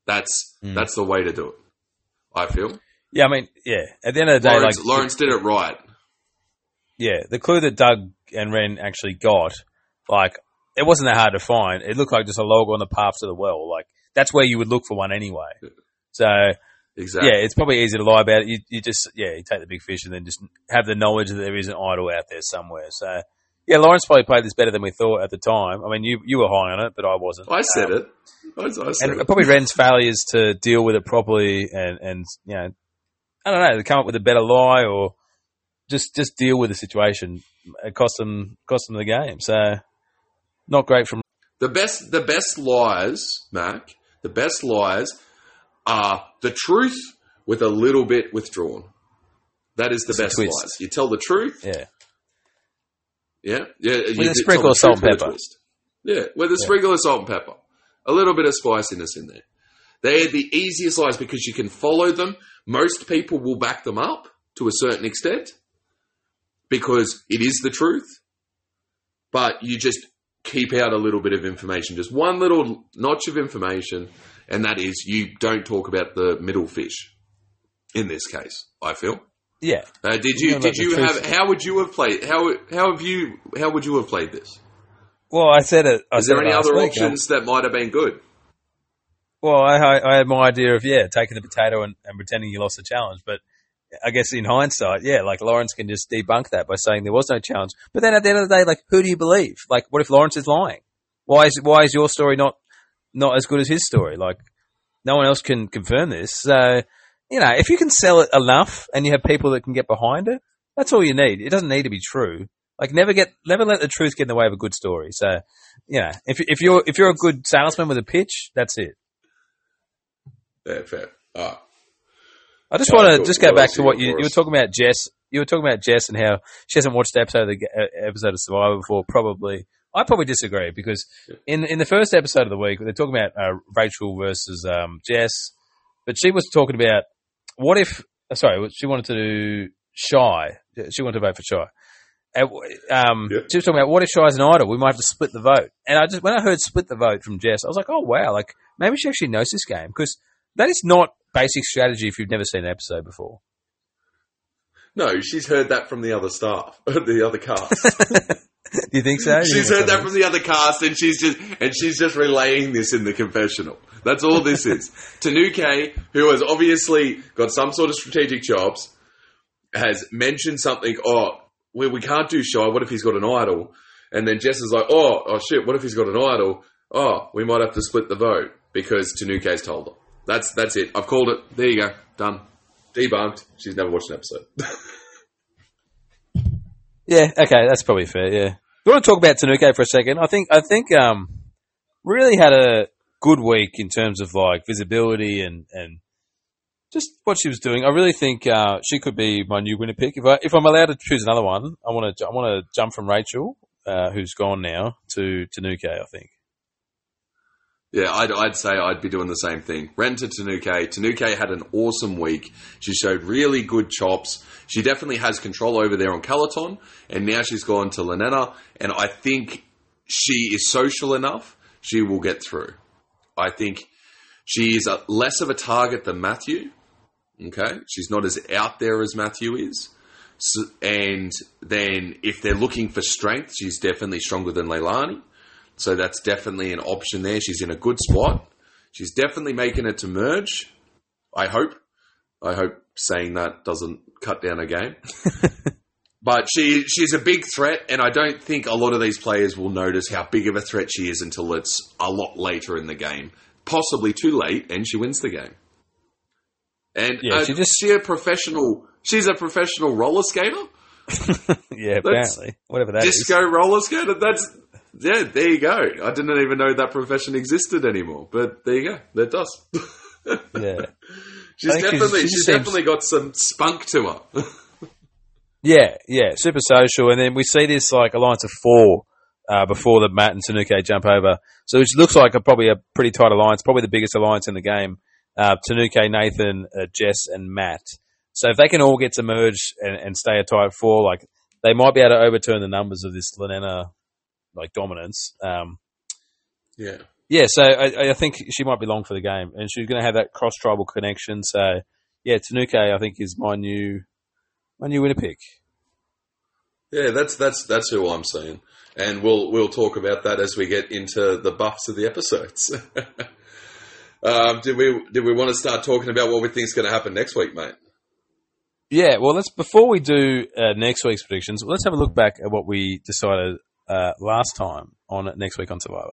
That's Hmm. that's the way to do it. I feel Yeah, I mean, yeah. At the end of the day, Lawrence, like, Lawrence did it right. yeah, the clue that Doug and Ren actually got, like, it wasn't that hard to find. It looked like just a logo on the path to the well. Like, that's where you would look for one anyway. So, Exactly. yeah, it's probably easy to lie about it. You, you just, yeah, you take the big fish and then just have the knowledge that there is an idol out there somewhere. So, yeah, Lawrence probably played this better than we thought at the time. I mean, you you were high on it, but I wasn't. I said Um, it. I, I said and it. probably Ren's failures to deal with it properly and and you know I don't know to come up with a better lie or just just deal with the situation it cost them cost them the game so not great from The best, the best lies, Mac. The best lies are the truth with a little bit withdrawn. That is the It's best lies. You tell the truth, yeah yeah, yeah. you a sprinkle of salt and pepper. twist. Yeah, with a Yeah. sprinkle of salt and pepper, a little bit of spiciness in there. They're the easiest lies because you can follow them. Most people will back them up to a certain extent because it is the truth. But you just keep out a little bit of information, just one little notch of information, and that is you don't talk about the middle fish. In this case, I feel. yeah Uh, did You you did you truth- have how would you have played how how have you how would you have played this? well I said it I Is said there it any other week, options that might have been good? well I, I I had my idea of yeah taking the potato and, and pretending you lost the challenge but I guess in hindsight, yeah, like Lawrence can just debunk that by saying there was no challenge. But then at the end of the day, like, who do you believe? Like, what if Lawrence is lying? Why is why is your story not not as good as his story? Like, no one else can confirm this. So, you know, if you can sell it enough and you have people that can get behind it, that's all you need. It doesn't need to be true. Like, never get never let the truth get in the way of a good story. So, you know, if if you're if you're a good salesman with a pitch, that's it. Yeah, fair. Right. I just Yeah, want to cool. just go What back to what you, you were talking about, Jess. You were talking about Jess and how she hasn't watched the episode of the uh, episode of Survivor before. Probably, I probably disagree because in in the first episode of the week they're talking about uh, Rachel versus um, Jess, but she was talking about what if? uh, Sorry, she wanted to do Shy. She wanted to vote for Shy. And, um, Yeah. She was talking about what if Shy's an idol? We might have to split the vote. And I just when I heard split the vote from Jess, I was like, oh wow, like maybe she actually knows this game because that is not basic strategy if you've never seen an episode before. No, she's heard that from the other staff, *laughs* the other cast. *laughs* Do you think so? she's heard that from the other cast, and she's just and she's just relaying this in the confessional. That's all this *laughs* is. Tanuke, who has obviously got some sort of strategic jobs, has mentioned something. Oh, we we can't do shy. What if he's got an idol? And then Jess is like, oh, oh shit. What if he's got an idol? Oh, we might have to split the vote because Tanuke's told her. That's that's it. I've called it. There you go. Done. Debunked. She's never watched an episode. *laughs* Yeah, okay, that's probably fair. Yeah, you want to talk about Tanuke for a second? I think I think um really had a good week in terms of like visibility and and just what she was doing. I really think uh, she could be my new winner pick. If I if I'm allowed to choose another one, I want to I want to jump from Rachel, uh, who's gone now, to Tanuke. I think. Yeah, I'd, I'd say I'd be doing the same thing. Ren to Tanuke. Tanuke had an awesome week. She showed really good chops. She definitely has control over there on Calaton, and now she's gone to Lenena, and I think she is social enough. She will get through. I think she is a, less of a target than Matthew. Okay, she's not as out there as Matthew is. So, and then if they're looking for strength, she's definitely stronger than Leilani. So that's definitely an option there. She's in a good spot. She's definitely making it to merge. I hope. I hope saying that doesn't cut down a game. *laughs* but she she's a big threat, and I don't think a lot of these players will notice how big of a threat she is until it's a lot later in the game. possibly too late, and she wins the game. And Yeah, uh, she just- she a professional. She's a professional roller skater, *laughs* yeah, apparently. Whatever that is. disco roller skater. That's yeah. There you go. I didn't even know that profession existed anymore, but there you go. That does. *laughs* Yeah. *laughs* she's definitely she she's seems- definitely got some spunk to her. *laughs* Yeah, yeah, super social, and then we see this like alliance of four uh, before the Matt and Tanuke jump over. So it looks like a, probably a pretty tight alliance, probably the biggest alliance in the game. Uh, Tanuke, Nathan, uh, Jess, and Matt. So if they can all get to merge and, and stay a tight four, like they might be able to overturn the numbers of this Lenena like dominance. Um, yeah. yeah, so I, I think she might be long for the game, and she's going to have that cross tribal connection. So yeah, Tanuke, I think is my new my new winner pick. Yeah, that's that's that's who I'm seeing, and we'll we'll talk about that as we get into the buffs of the episodes. *laughs* um, did we did we want to start talking about what we think is going to happen next week, mate? Yeah, well, let's before we do uh, next week's predictions, let's have a look back at what we decided uh, last time on next week on Survivor.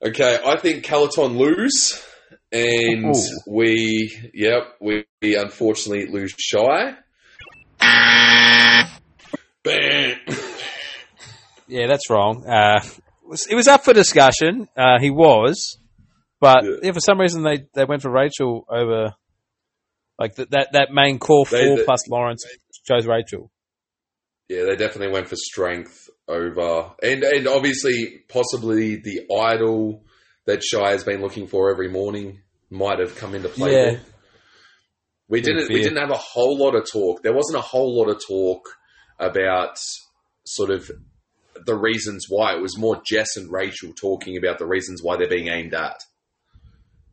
Okay, I think Calaton lose, and Ooh. we yep we, unfortunately lose Shy. Bam. Yeah, that's wrong. Uh, it was- it was up for discussion. Uh, he was, but Yeah. yeah, for some reason they, they went for Rachel over like th- that that main core They- four they- plus Lawrence chose Rachel. Yeah, they definitely went for strength over, and and obviously possibly the idol that Shy has been looking for every morning might have come into play. Yeah. there. We didn't we didn't have a whole lot of talk. There wasn't a whole lot of talk about sort of the reasons why. It was more Jess and Rachel talking about the reasons why they're being aimed at.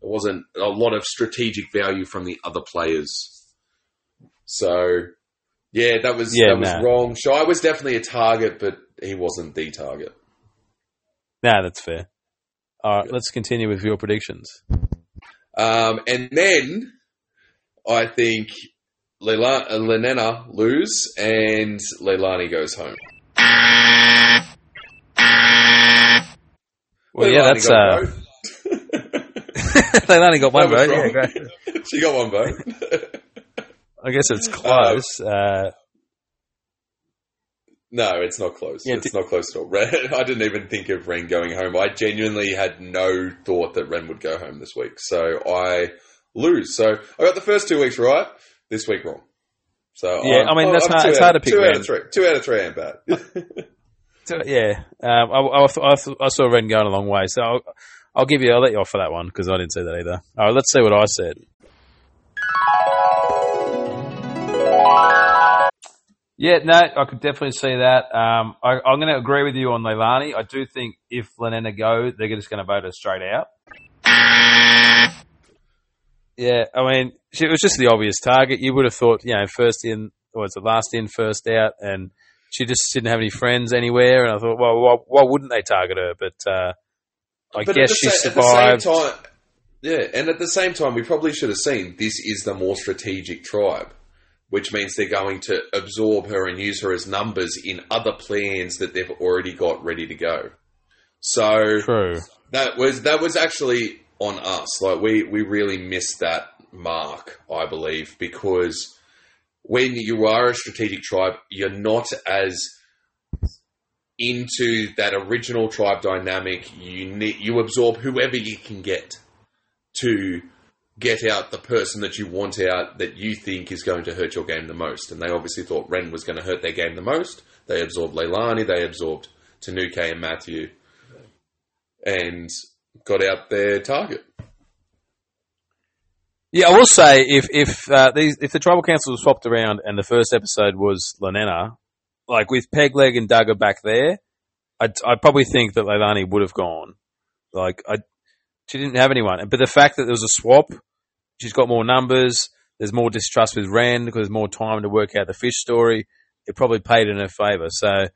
Wasn't a lot of strategic value from the other players. So yeah, that was Yeah, that was wrong. Shy was definitely a target, but he wasn't the target. Nah, that's fair. All right, let's continue with your predictions. Um, and then I think Leila- uh, Lenena lose and Leilani goes home. Well, yeah, Leilani that's got uh. *laughs* they only got one vote. Yeah, wrong. *laughs* great. she got one vote. I guess it's close. Uh, no, it's not close. Yeah, it's di- not close at all. Ren, *laughs* I didn't even think of Ren going home. I genuinely had no thought that Ren would go home this week. So I lose. So I got the first two weeks right. This week wrong. So Yeah, I'm- I mean, that's I'm hard- two it's out- hard to pick Two out of three. Two out of three ain't bad. So, yeah, um, I, I, I, I saw Ren going a long way, so I'll, give you. I'll let you off for that one because I didn't see that either. All right, let's see what I said. Yeah, no, I could definitely see that. Um, I, I'm going to agree with you on Leilani. I do think if Lenena go, they're just going to vote her straight out. Yeah, I mean, she was just the obvious target. You would have thought, you know, first in, or it's the last in, first out, and she just didn't have any friends anywhere. And I thought, well, why, why wouldn't they target her? But uh, I But at guess the she sa- survived. At the same time, yeah, and at the same time, we probably should have seen this is the more strategic tribe, which means they're going to absorb her and use her as numbers in other plans that they've already got ready to go. So True. that was that was actually on us. Like we we really missed that mark, I believe, because when you are a strategic tribe, you're not as into that original tribe dynamic. You you absorb whoever you can get to get out the person that you want out that you think is going to hurt your game the most. And they obviously thought Ren was going to hurt their game the most. They absorbed Leilani, they absorbed Tanuke and Matthew, and got out their target. Yeah, I will say if if uh, these if the tribal council was swapped around and the first episode was Lanena, like with Pegleg and Duggar back there, I'd, I'd probably think that Leilani would have gone. Like I, she didn't have anyone, but the fact that there was a swap, she's got more numbers. There's more distrust with Ren because there's more time to work out the fish story. It probably paid in her favour. So,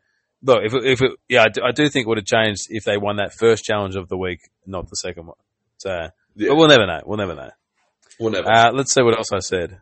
look, if it, if it, yeah, I do, I do think it would have changed if they won that first challenge of the week, not the second one. So, Yeah. but we'll never know. We'll never know. Whatever. Uh, let's see what else I said.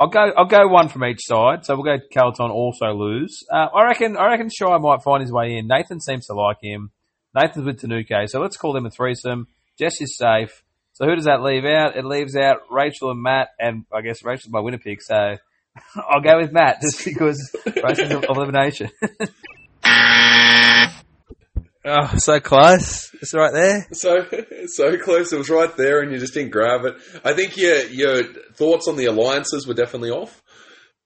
I'll go. I'll go one from each side. So we'll go Calaton also lose. Uh, I reckon. I reckon Shy might find his way in. Nathan seems to like him. Nathan's with Tanuke, so let's call them a threesome. Jess is safe. So who does that leave out? It leaves out Rachel and Matt, and I guess Rachel's my winner pick. So *laughs* I'll go with Matt just because of *laughs* elimination. *laughs* oh, so close. It's right there. So so close. It was right there, and you just didn't grab it. I think your your thoughts on the alliances were definitely off,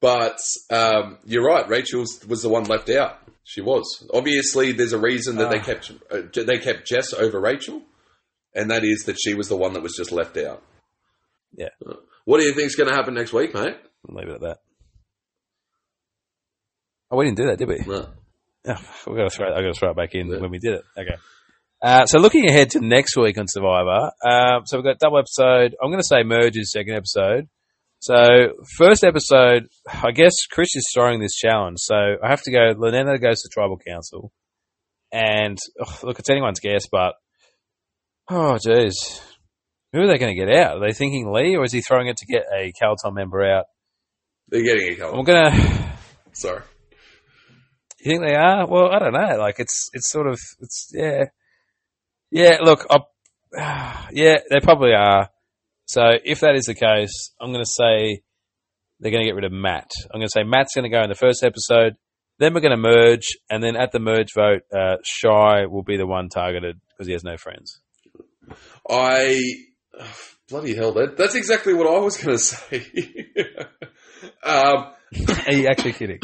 but um, you're right. Rachel was the one left out. She was obviously. There's a reason that they Ah. kept uh, they kept Jess over Rachel, and that is that she was the one that was just left out. Yeah. What do you think's going to happen next week, mate? Leave it at that. Oh, we didn't do that, did we? No. Oh, *laughs* we got to throw. I got to throw it back in Yeah. when we did it. Okay. Uh, so looking ahead to next week on Survivor, um, so we've got double episode. I'm going to say merges second episode. So first episode, I guess Chris is throwing this challenge. So I have to go. Lenena goes to tribal council, and oh, look, it's anyone's guess, but oh jeez, who are they going to get out? Are they thinking Lee, or is he throwing it to get a Calaton member out? They're getting a color. I'm gonna. *sighs* Sorry. You think they are? Well, I don't know. Like it's it's sort of it's yeah, yeah. Look, I, *sighs* yeah, they probably are. So if that is the case, I'm going to say they're going to get rid of Matt. I'm going to say Matt's going to go in the first episode. Then we're going to merge, and then at the merge vote, uh, Shy will be the one targeted because he has no friends. I bloody hell. That that's exactly what I was going *laughs* to say. um, *laughs* Are you actually kidding?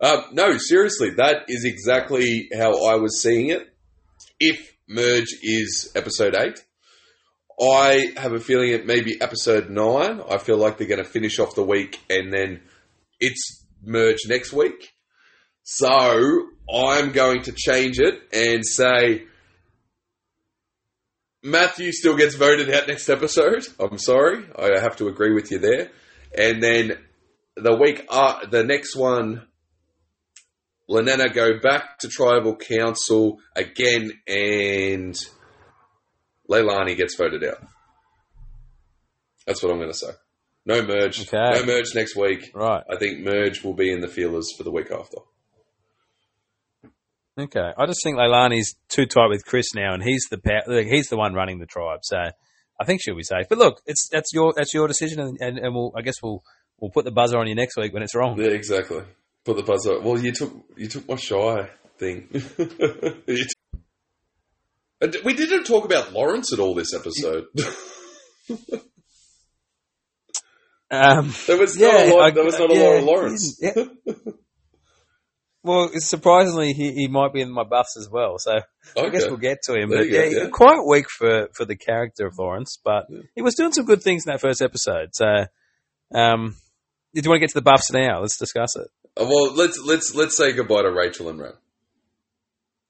Um, no, seriously, that is exactly how I was seeing it. If Merge is episode 8, I have a feeling it may be episode 9. I feel like they're going to finish off the week and then it's Merge next week. So I'm going to change it and say Matthew still gets voted out next episode. I'm sorry. I have to agree with you there. And then the week, uh, the next one, Lenena go back to tribal council again, and Leilani gets voted out. That's what I'm going to say. No merge. Okay. No merge next week. Right. I think merge will be in the feelers for the week after. Okay. I just think Leilani's too tight with Chris now, and he's the he's the one running the tribe. So I think she'll be safe. But look, it's that's your that's your decision, and, and, and we'll I guess we'll we'll put the buzzer on you next week when it's wrong. Yeah, exactly. Put the buzzer. Well, you took you took my shy thing. *laughs* We didn't talk about Lawrence at all this episode. *laughs* Um, there was not a lot. there was not a lot of Lawrence. Yeah. Well, surprisingly, he, he might be in my buffs as well. So I guess we'll get to him. There but go, yeah, yeah. quite weak for, for the character of Lawrence, but Yeah. he was doing some good things in that first episode. So, um, do you want to get to the buffs now? Let's discuss it. Well, let's let's let's say goodbye to Rachel and Ren.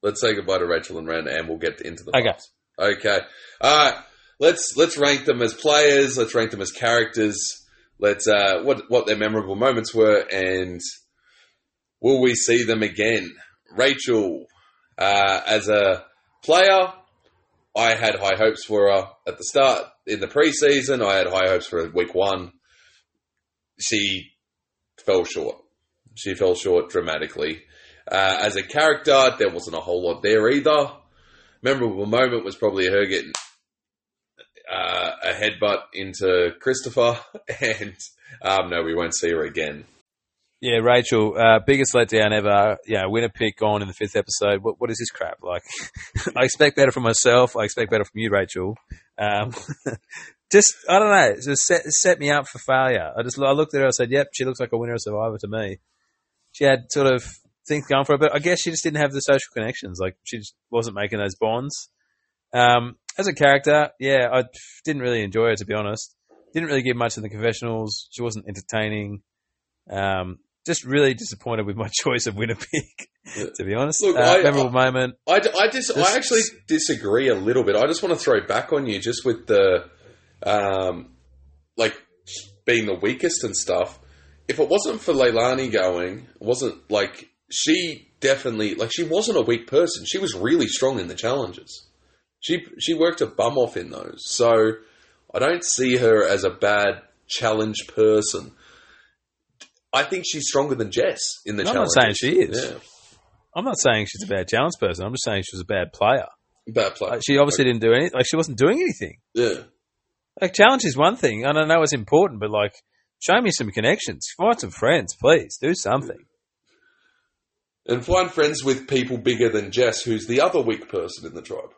Let's say goodbye to Rachel and Ren, and we'll get into the Okay. Okay. All right. Let's let's rank them as players. Let's rank them as characters. Let's uh, what what their memorable moments were, and will we see them again? Rachel, uh, as a player, I had high hopes for her at the start in the preseason. I had high hopes for her week one. She fell short. She fell short dramatically. Uh, as a character, there wasn't a whole lot there either. Memorable moment was probably her getting uh, a headbutt into Christopher, *laughs* and um, no, we won't see her again. Yeah, Rachel, uh, biggest letdown ever. Yeah, winner pick on in the fifth episode. What, what is this crap? Like, *laughs* I expect better from myself. I expect better from you, Rachel. Um, *laughs* just, I don't know, just set, set me up for failure. I just, I looked at her, I said, yep, she looks like a winner of Survivor to me. She had sort of things going for her, but I guess she just didn't have the social connections. Like, she just wasn't making those bonds. Um, as a character, yeah, I didn't really enjoy her, to be honest. Didn't really give much in the confessionals. She wasn't entertaining. Um, just really disappointed with my *laughs* choice of winner pick, to be honest. Look, uh, I- memorable moment. I, I, dis- This- I actually disagree a little bit. I just want to throw back on you just with the, um, like, being the weakest and stuff. If it wasn't for Leilani going, wasn't like, she definitely, like, she wasn't a weak person. She was really strong in the challenges. She, she worked her bum off in those. So I don't see her as a bad challenge person. I think she's stronger than Jess in the challenge. I'm not saying she is. Yeah. I'm not saying she's a bad challenge person. I'm just saying she was a bad player. Bad player. Like, she obviously didn't do anything. Like she wasn't doing anything. yeah. Like challenge is one thing, and I know it's important, but like show me some connections, find some friends, please do something. And find friends with people bigger than Jess, who's the other weak person in the tribe.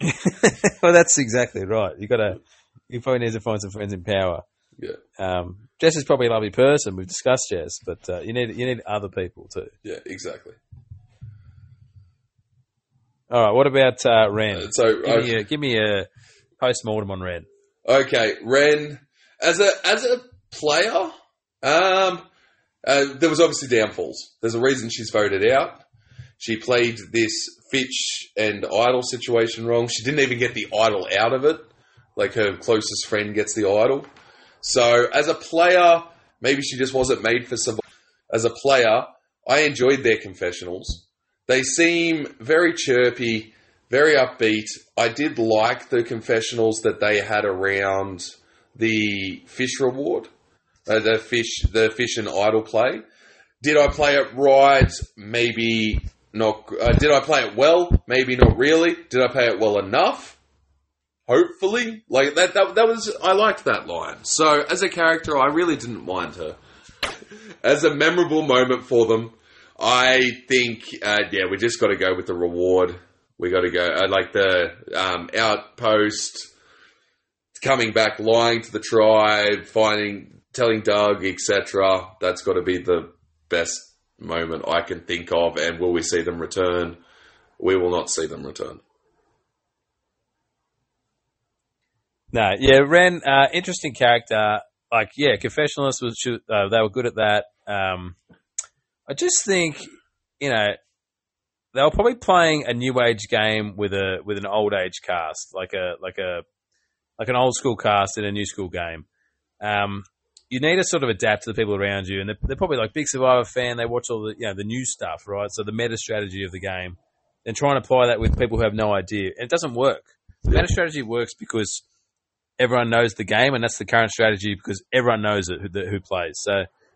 *laughs* well, that's exactly right. You got to. You probably need to find some friends in power. Yeah. Um, Jess is probably a lovely person. We've discussed Jess, but uh, you need you need other people too. Yeah, exactly. All right. What about uh, Ren? Uh, so, give, me a, give me a post mortem on Ren. Okay, Ren, as a as a player, um, uh, there was obviously downfalls. There's a reason she's voted out. She played this Fitch and Idol situation wrong. She didn't even get the Idol out of it. Like her closest friend gets the Idol. So as a player, maybe she just wasn't made for survival. As a player, I enjoyed their confessionals. They seem very chirpy, very upbeat. I did like the confessionals that they had around the fish reward, uh, the fish, the fish and idol play. Did I play it right? Maybe not. Uh, did I play it well? Maybe not really. Did I play it well enough? Hopefully, like that. That, that was. I liked that line. So as a character, I really didn't mind her. As a memorable moment for them, I think, uh, yeah, we just got to go with the reward. We got to go uh, like the um, outpost coming back, lying to the tribe, finding, telling Doug, etc. That's got to be the best moment I can think of. And will we see them return? We will not see them return. No, yeah, Ren, uh, interesting character. Like, yeah, confessionalist was uh, they were good at that. Um, I just think, you know, they were probably playing a new age game with a with an old age cast, like a like a like an old school cast in a new school game. Um, you need to sort of adapt to the people around you, and they're, they're probably like big Survivor fan. They watch all the you know the new stuff, right? So the meta strategy of the game, and try and apply that with people who have no idea, and it doesn't work. The meta strategy works because everyone knows the game, and that's the current strategy because everyone knows it who, the, who plays. So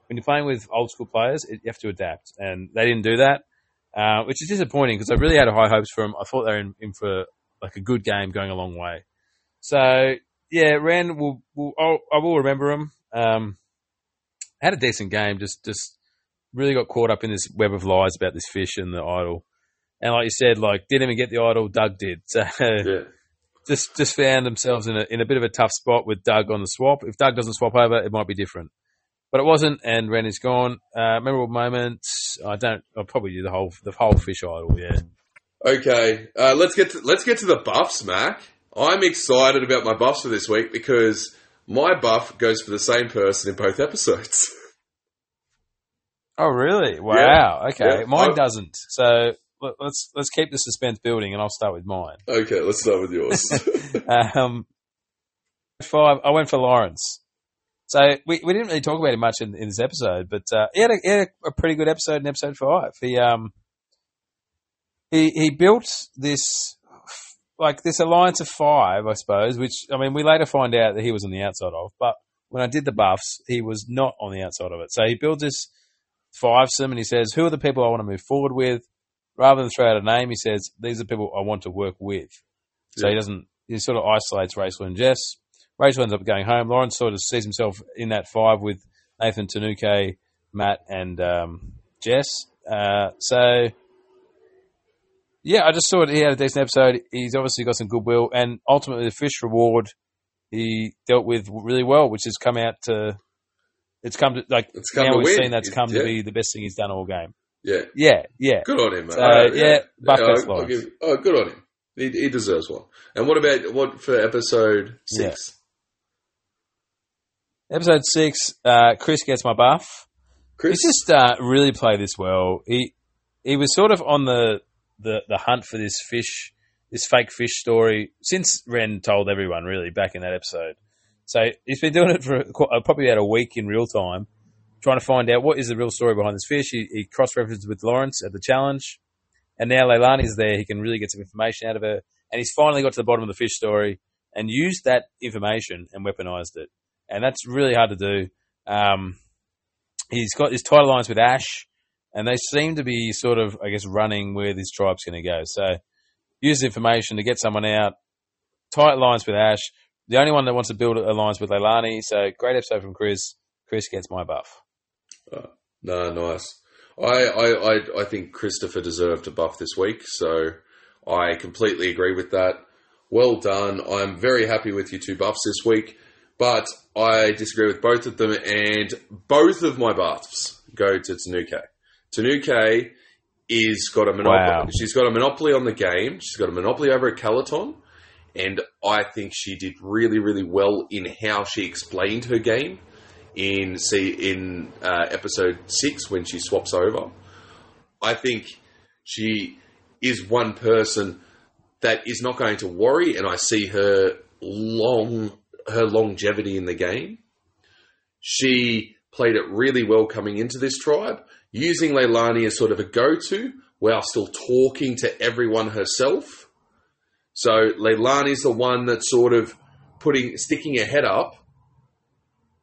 when you're playing with old school players, it, you have to adapt, and they didn't do that, uh, which is disappointing because I really had high hopes for them. I thought they were in, in for like a good game, going a long way. So yeah, Ren will, will I'll, I will remember him. Um, had a decent game, just just really got caught up in this web of lies about this fish and the idol. And like you said, like didn't even get the idol, Doug did. *laughs* So Yeah. just just found themselves in a in a bit of a tough spot with Doug on the swap. If Doug doesn't swap over, it might be different. But it wasn't, and Ren is gone. Uh, memorable moments. I don't. I'll probably do the whole the whole fish idol. Yeah. Okay, uh, let's get to, let's get to the buffs, Mac. I'm excited about my buffs for this week because my buff goes for the same person in both episodes. *laughs* Oh really? Wow. Okay. Yeah. Mine I- doesn't. So let- let's let's keep the suspense building, and I'll start with mine. okay, let's start with yours. *laughs* *laughs* um, five. I went for Lawrence. So we, we didn't really talk about him much in, in this episode, but uh, he had, a, he had a, a pretty good episode in episode five. He um he he built this like this alliance of five, I suppose. Which I mean, we later find out that he was on the outside of, but when I did the buffs, he was not on the outside of it. So he builds this fivesome, and he says, "Who are the people I want to move forward with?" Rather than throw out a name, he says, "These are people I want to work with." So he doesn't. He sort of isolates Rachel and Jess. Rachel ends up going home. Lawrence sort of sees himself in that five with Nathan Tanuke, Matt, and um, Jess. Uh, so, yeah, I just thought he had a decent episode. He's obviously got some goodwill, and ultimately the fish reward he dealt with really well, which has come out to. It's come to like It's come now to we've win. seen that's come Yeah. to be the best thing he's done all game. yeah, Yeah, yeah. good on him. man. So, Alright, yeah, buff Yeah, best I'll- I'll give- oh, good on him. He, he deserves one. And what about what for episode six? Episode six, uh, Chris gets my buff. Chris, He's just uh, really played this well. He he was sort of on the, the, the hunt for this fish, this fake fish story since Ren told everyone really back in that episode. So he's been doing it for uh, probably about a week in real time, trying to find out what is the real story behind this fish. He, he cross references with Lawrence at the challenge, and now Leilani's there. He can really get some information out of her, and he's finally got to the bottom of the fish story and used that information and weaponized it. And that's really hard to do. Um, he's got his title alliance with Ash, and they seem to be sort of, I guess, running where this tribe's going to go. So use the information to get someone out. Tight lines with Ash. The only one that wants to build an alliance with Leilani. So great episode from Chris. Chris gets my buff. Uh, no, nice. I, I, I, I think Christopher deserved a buff this week, so I completely agree with that. Well done. I'm very happy with your two buffs this week, but I disagree with both of them, and both of my buffs go to Tanuke. Tanuke is got a monopoly. Wow. She's got a monopoly on the game. She's got a monopoly over at Calaton, and I think she did really, really well in how she explained her game in see in uh, episode six when she swaps over. I think she is one person that is not going to worry, and I see her long her longevity in the game. She played it really well coming into this tribe, using Leilani as sort of a go-to while still talking to everyone herself. So Leilani's the one that's sort of putting sticking her head up,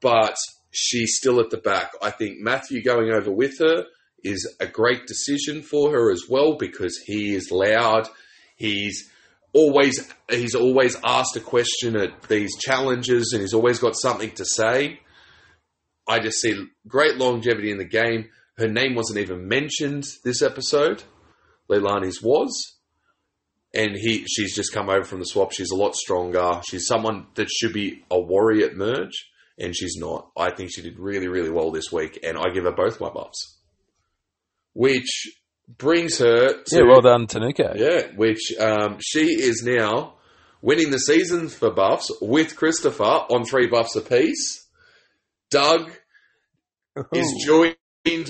but she's still at the back. I think Matthew going over with her is a great decision for her as well because he is loud. He's always he's always asked a question at these challenges and he's always got something to say. I just see great longevity in the game. Her name wasn't even mentioned this episode. Leilani's was. And he she's just come over from the swap. She's a lot stronger. She's someone that should be a warrior at merge, and she's not. I think she did really, really well this week, and I give her both my buffs. Which brings her to Yeah, well done, Tanuke. yeah, which um, she is now winning the season for buffs with Christopher on three buffs apiece. Doug is joined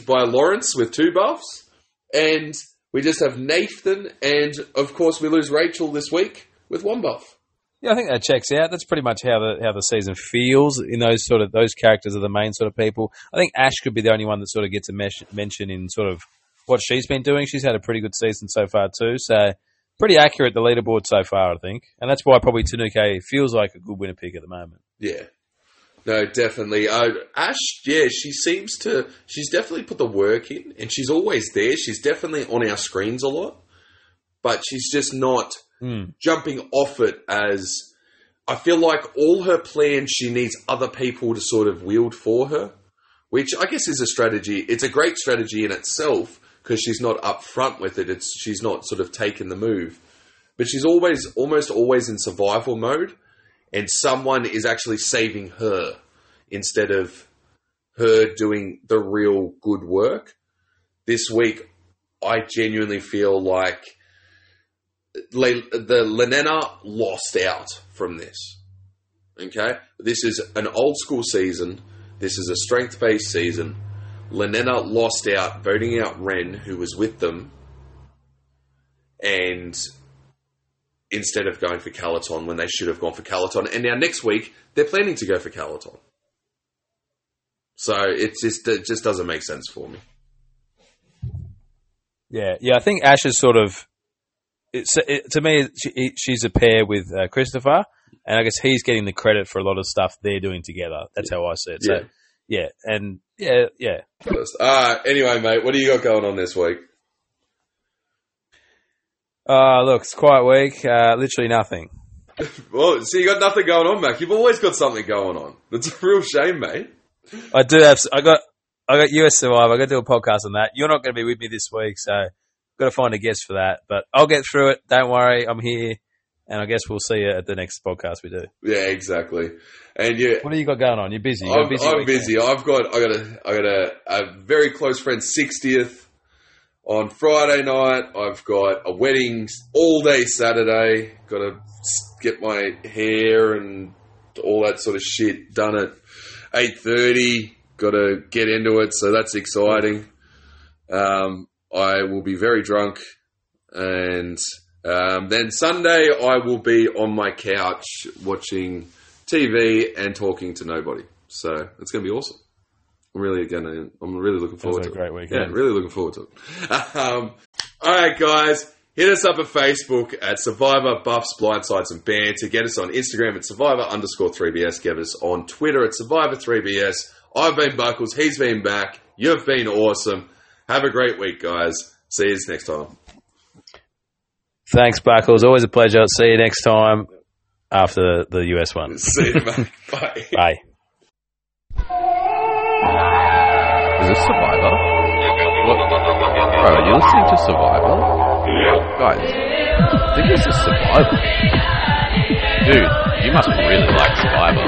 by Lawrence with two buffs, and we just have Nathan, and of course we lose Rachel this week with one buff. Yeah, I think that checks out. That's pretty much how the how the season feels. In those sort of those characters are the main sort of people. I think Ash could be the only one that sort of gets a mesh, mention in sort of what she's been doing. She's had a pretty good season so far too. So pretty accurate the leaderboard so far, I think, and that's why probably Tanuke feels like a good winner pick at the moment. Yeah. No, definitely. Uh, Ash, yeah, she seems to. She's definitely put the work in, and she's always there. She's definitely on our screens a lot, but she's just not Hmm. jumping off it as. I feel like all her plans, she needs other people to sort of wield for her, which I guess is a strategy. It's a great strategy in itself because she's not upfront with it. It's she's not sort of taken the move, but she's always, almost always in survival mode and someone is actually saving her instead of her doing the real good work. This week, I genuinely feel like Le- the Lenena lost out from this. Okay? This is an old school season. This is a strength based season. Lenena lost out, voting out Ren, who was with them, and instead of going for Calaton when they should have gone for Calaton. And now next week they're planning to go for Calaton. So it just it just doesn't make sense for me. Yeah, yeah. I think Ash is sort of. It's it, to me, she, she's a pair with uh, Christopher, and I guess he's getting the credit for a lot of stuff they're doing together. That's how I see it. So, Yeah. yeah, and yeah, yeah. Uh, anyway, mate, what do you got going on this week? Uh, look, it's quite weak. Uh, literally nothing. Well, so you got nothing going on, Mac. You've always got something going on. It's a real shame, mate. I do have. I got. I got US Survivor. I got to do a podcast on that. You're not going to be with me this week, so got to find a guest for that. But I'll get through it. Don't worry, I'm here, and I guess we'll see you at the next podcast we do. Yeah, exactly. And yeah, What do you got going on? You're busy. You a I'm, busy I'm weekend. busy. I've got I got a I got a, a very close friend's sixtieth on Friday night. I've got a wedding all day Saturday. Got to get my hair and all that sort of shit done at eight thirty. Got to get into it, so that's exciting. Um, I will be very drunk, and um, then Sunday I will be on my couch watching TV and talking to nobody. So it's going to be awesome. I'm really gonna. I'm really looking forward to a it. great Yeah, weekend. really looking forward to it. *laughs* Um, all right, guys. Hit us up at Facebook at Survivor Buffs Blindsides and Banter. Get us on Instagram at Survivor underscore 3BS. Get us on Twitter at Survivor 3BS. I've been Buckles. He's been back. You've been awesome. Have a great week, guys. See you next time. Thanks, Buckles. Always a pleasure. See you next time after the US one. *laughs* See you, mate. Bye. Bye. This Survivor? What? Bro, are you listening to Survivor? Guys, I think this is Survivor. Dude, you must really like Survivor.